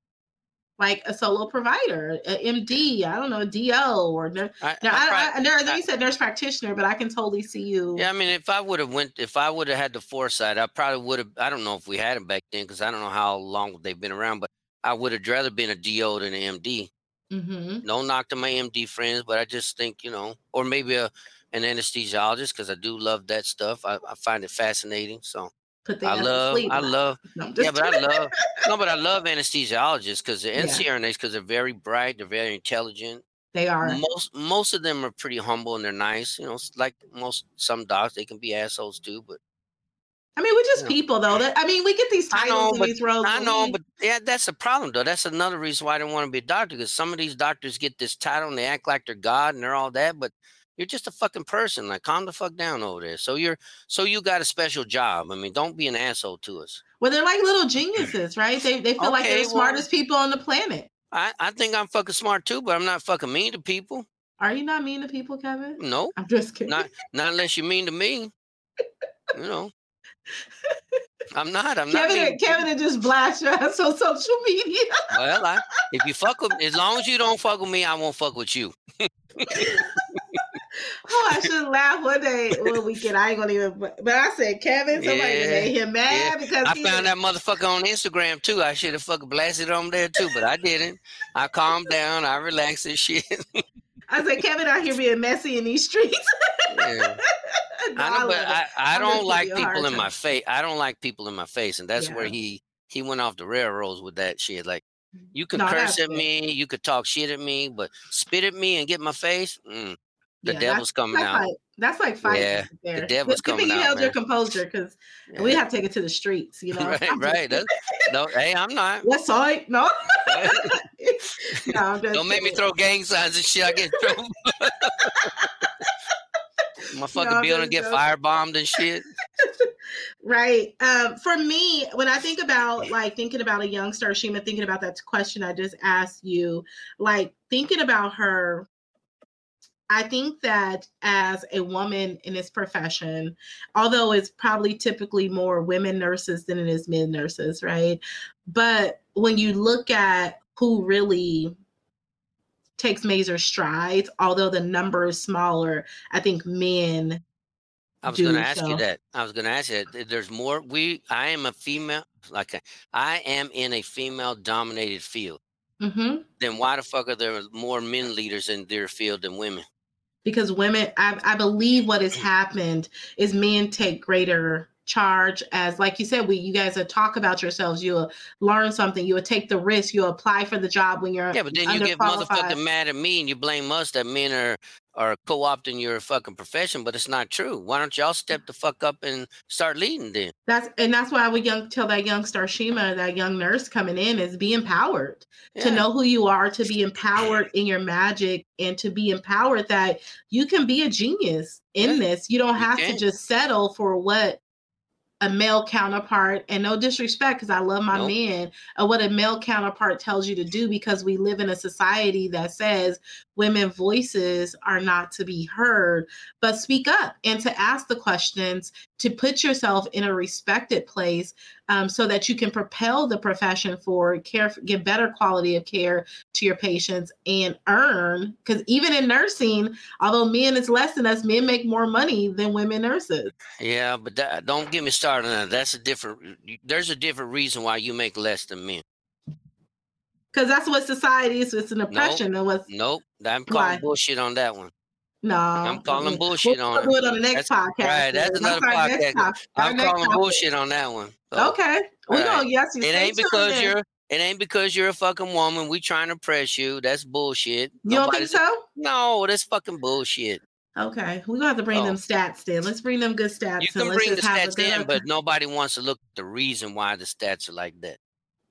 like a solo provider, a MD, I don't know, a DO or no, I, now I, I, I, I, you said nurse practitioner, but I can totally see you. Yeah, I mean, if I would have went, if I would have had the foresight, I probably would have. I don't know if we had them back then because I don't know how long they've been around, but I would have rather been a DO than an MD. Mm-hmm. No knock to my MD friends, but I just think you know, or maybe a an anesthesiologist because I do love that stuff. I, I find it fascinating. So put the I love, I love, yeah, but I love, no, but I love anesthesiologists because the NCRNAs because they're very bright, they're very intelligent. They are. Most most of them are pretty humble and they're nice. You know, like most some docs, they can be assholes too. But I mean, we're just people though. That I mean, we get these titles know, and but, these roles. I know, but yeah, that's the problem though. That's another reason why I don't want to be a doctor because some of these doctors get this title and they act like they're God and they're all that, but you're just a fucking person. Like, calm the fuck down over there. So you're, so you got a special job. I mean, don't be an asshole to us. Well, they're like little geniuses, right? They they feel okay, like they're the smartest people on the planet. I I think I'm fucking smart too, but I'm not fucking mean to people. Are you not mean to people, Kevin? No, I'm just kidding. Not not unless you're mean to me. you know. (laughs) I'm not. I'm Kevin, not. Being, Kevin just blast you (laughs) on social media. well, I, if you fuck with, as long as you don't fuck with me, I won't fuck with you. (laughs) oh, I should laugh one day, one weekend. I ain't gonna even. But I said, Kevin, somebody yeah, made him mad yeah. because I found that motherfucker on Instagram too. I should have fucking blasted on there too, but I didn't. I calmed down. I relaxed and shit. I said, Kevin out here being messy in these streets. yeah. No, (laughs) I know, but I, I don't like people in my face. I don't like people in my face, and that's yeah. where he he went off the railroads with that shit. Like you could no, curse at me, you could talk shit at me, but spit at me and get my face. Mm, the yeah, devil's coming that's out. Like, that's like fighting. Yeah, there. the devil's Good coming thing you held man. your composure because yeah. we have to take it to the streets. You (laughs) know, right? right. That's, no, hey, I'm not. (laughs) West Side, no. no Don't make me throw gang signs and shit. I get in trouble. My fucking no, building get firebombed and shit. (laughs) right. Um, for me, when I think about like thinking about a young Starshema, thinking about that question I just asked you, like thinking about her I think that as a woman in this profession, although it's probably typically more women nurses than it is men nurses, right? But when you look at who really takes major strides, although the number is smaller, I think men. I was going to ask so. you that. I was going to ask you that. There's more. We. I am a female. Like a, I am in a female-dominated field. Mm-hmm. Then why the fuck are there more men leaders in their field than women? because women I, I believe what has happened is men take greater charge as like you said we you guys will talk about yourselves you'll learn something you'll take the risk you'll apply for the job when you're Yeah, but then you get motherfucking mad at me and you blame us that men are are co-opting your fucking profession, but it's not true. Why don't y'all step the fuck up and start leading then? That's and that's why we young tell that young Starshema, that young nurse coming in, is be empowered Yeah. to know who you are, to be empowered in your magic, and to be empowered that you can be a genius in Yeah, this. You don't you have to just settle for what a male counterpart and no disrespect because i love my Nope. men of what a male counterpart tells you to do because we live in a society that says women voices are not to be heard but speak up and to ask the questions to put yourself in a respected place um, so that you can propel the profession forward care give better quality of care to your patients and earn because even in nursing although men is less than us men make more money than women nurses Yeah, but that, don't get me started on that. That's a different. There's a different reason why you make less than men. because that's what society is it's an oppression and what's Nope, I'm calling Why? bullshit on that one. no I'm calling bullshit we'll, on we'll it. do it on the next That's- podcast right, that's another podcast. I'm calling topic. bullshit on that one. So, okay we're Right. gonna yes you It ain't because you're. It ain't because you're a fucking woman. We trying to press you. That's bullshit. you don't think so No, that's fucking bullshit. okay we're gonna have to bring Oh. them stats then let's bring them good stats You can bring the just have a stats in, but nobody wants to look at the reason why the stats are like that.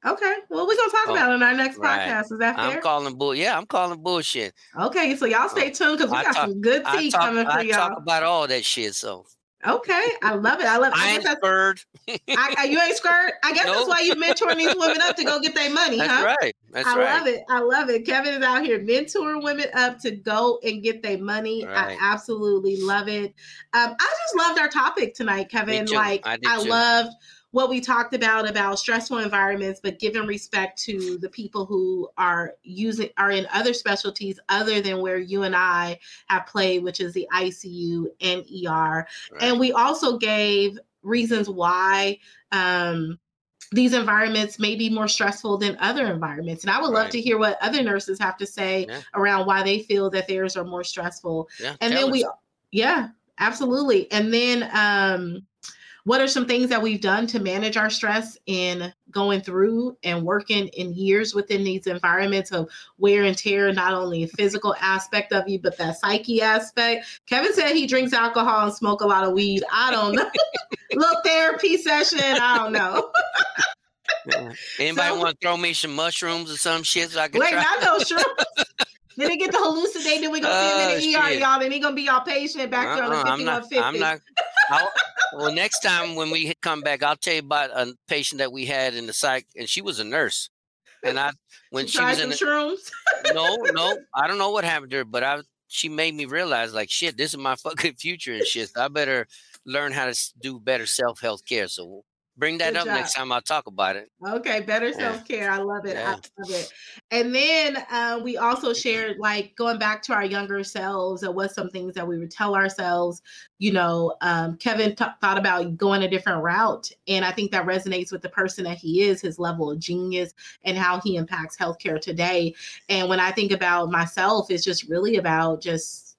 okay well we're gonna talk Oh, about it in our next right. podcast is that fair I'm calling bull. Yeah, I'm calling bullshit. okay so y'all stay tuned because we I got talk- some good tea talk. coming for I y'all I talk about all that shit. So okay i love it i love I I ain't that's, spurred. I, I- you ain't scared i guess that's Nope. why you mentoring these women up to go get their money That's huh right. That's I right. love it. I love it. Kevin is out here mentoring women up to go and get their money. I absolutely love it. Um, I just loved our topic tonight, Kevin. Like I I loved what we talked about about stressful environments, but giving respect to the people who are using are in other specialties other than where you and I have played, which is the ICU and ER. Right. And we also gave reasons why um, these environments may be more stressful than other environments. And I would love Right. to hear what other nurses have to say Yeah. around why they feel that theirs are more stressful. yeah, And then we, yeah, absolutely. And then, um, what are some things that we've done to manage our stress in going through and working in years within these environments of wear and tear, not only a physical aspect of you, but that psyche aspect? Kevin said he drinks alcohol and smoke a lot of weed. I don't know. (laughs) (laughs) Little therapy session. I don't know. Yeah. (laughs) Anybody So- want to throw me some mushrooms or some shit so I can Wait, try? not no shrooms. then they get the hallucinate. Then we gonna see him in the ER, shit. y'all. Then he gonna be y'all patient back there on the Uh-uh, I'm not. 5150. I'm not. I'll, well, next time when we come back, I'll tell you about a patient that we had in the psych, and she was a nurse. And I, when She she was in, the, shrooms. no, (laughs) no, I don't know what happened to her, but I, she made me realize, like, shit, this is my (laughs) fucking future and shit. So I better learn how to do better self health care. So bring that Good up next time I'll talk about it. Okay, better Yeah. self care. I love it. I love it. And then uh, we also shared, like, going back to our younger selves, and what some things that we would tell ourselves. You know, um, Kevin t- thought about going a different route, and I think that resonates with the person that he is, his level of genius, and how he impacts healthcare today. And when I think about myself, it's just really about just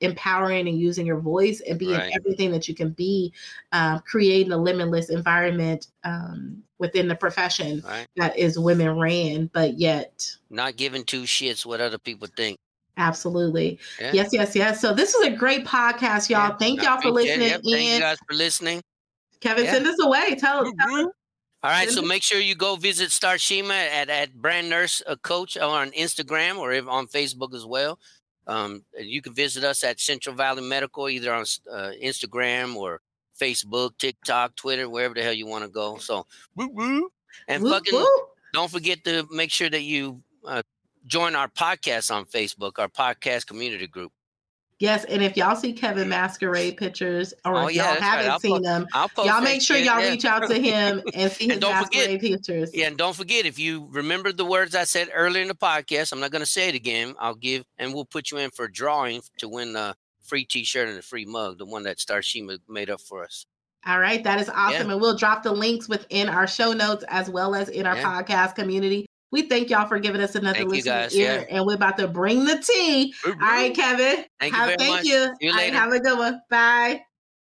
empowering and using your voice and being Right. everything that you can be, um, creating a limitless environment um, within the profession Right. that is women ran, but yet Not giving two shits what other people think. absolutely. Yeah. Yes, yes, yes. So this is a great podcast, y'all. Yeah, Thank y'all for listening Yep, Thank you guys for listening. Kevin, Yeah. send us away. Tell us. All right, so make sure you go visit Starshema at, at Brand Nurse uh, Coach on Instagram or if- on Facebook as well. Um, you can visit us at Central Valley Medical either on uh, Instagram or Facebook, TikTok, Twitter, wherever the hell you want to go. So, woo woo. And Whoop, fucking whoop. don't forget to make sure that you uh, join our podcast on Facebook, our podcast community group. Yes, and if y'all see Kevin masquerade pictures, or Oh, if yeah, y'all haven't I'll seen them, y'all make sure y'all yeah. reach out to (laughs) him and see his And don't forget- masquerade pictures. Yeah, and don't forget if you remember the words I said earlier in the podcast, I'm not going to say it again. I'll give and we'll put you in for a drawing to win the free T-shirt and a free mug, the one that Starshema made up for us. All right, that is awesome. And we'll drop the links within our show notes as well as in our Yeah. podcast community. We thank y'all for giving us another Thank you, listening guys, ear, and we're about to bring the tea. All right, Kevin. Thank you have, very thank much. you. See you All right, later. have a good one. Bye.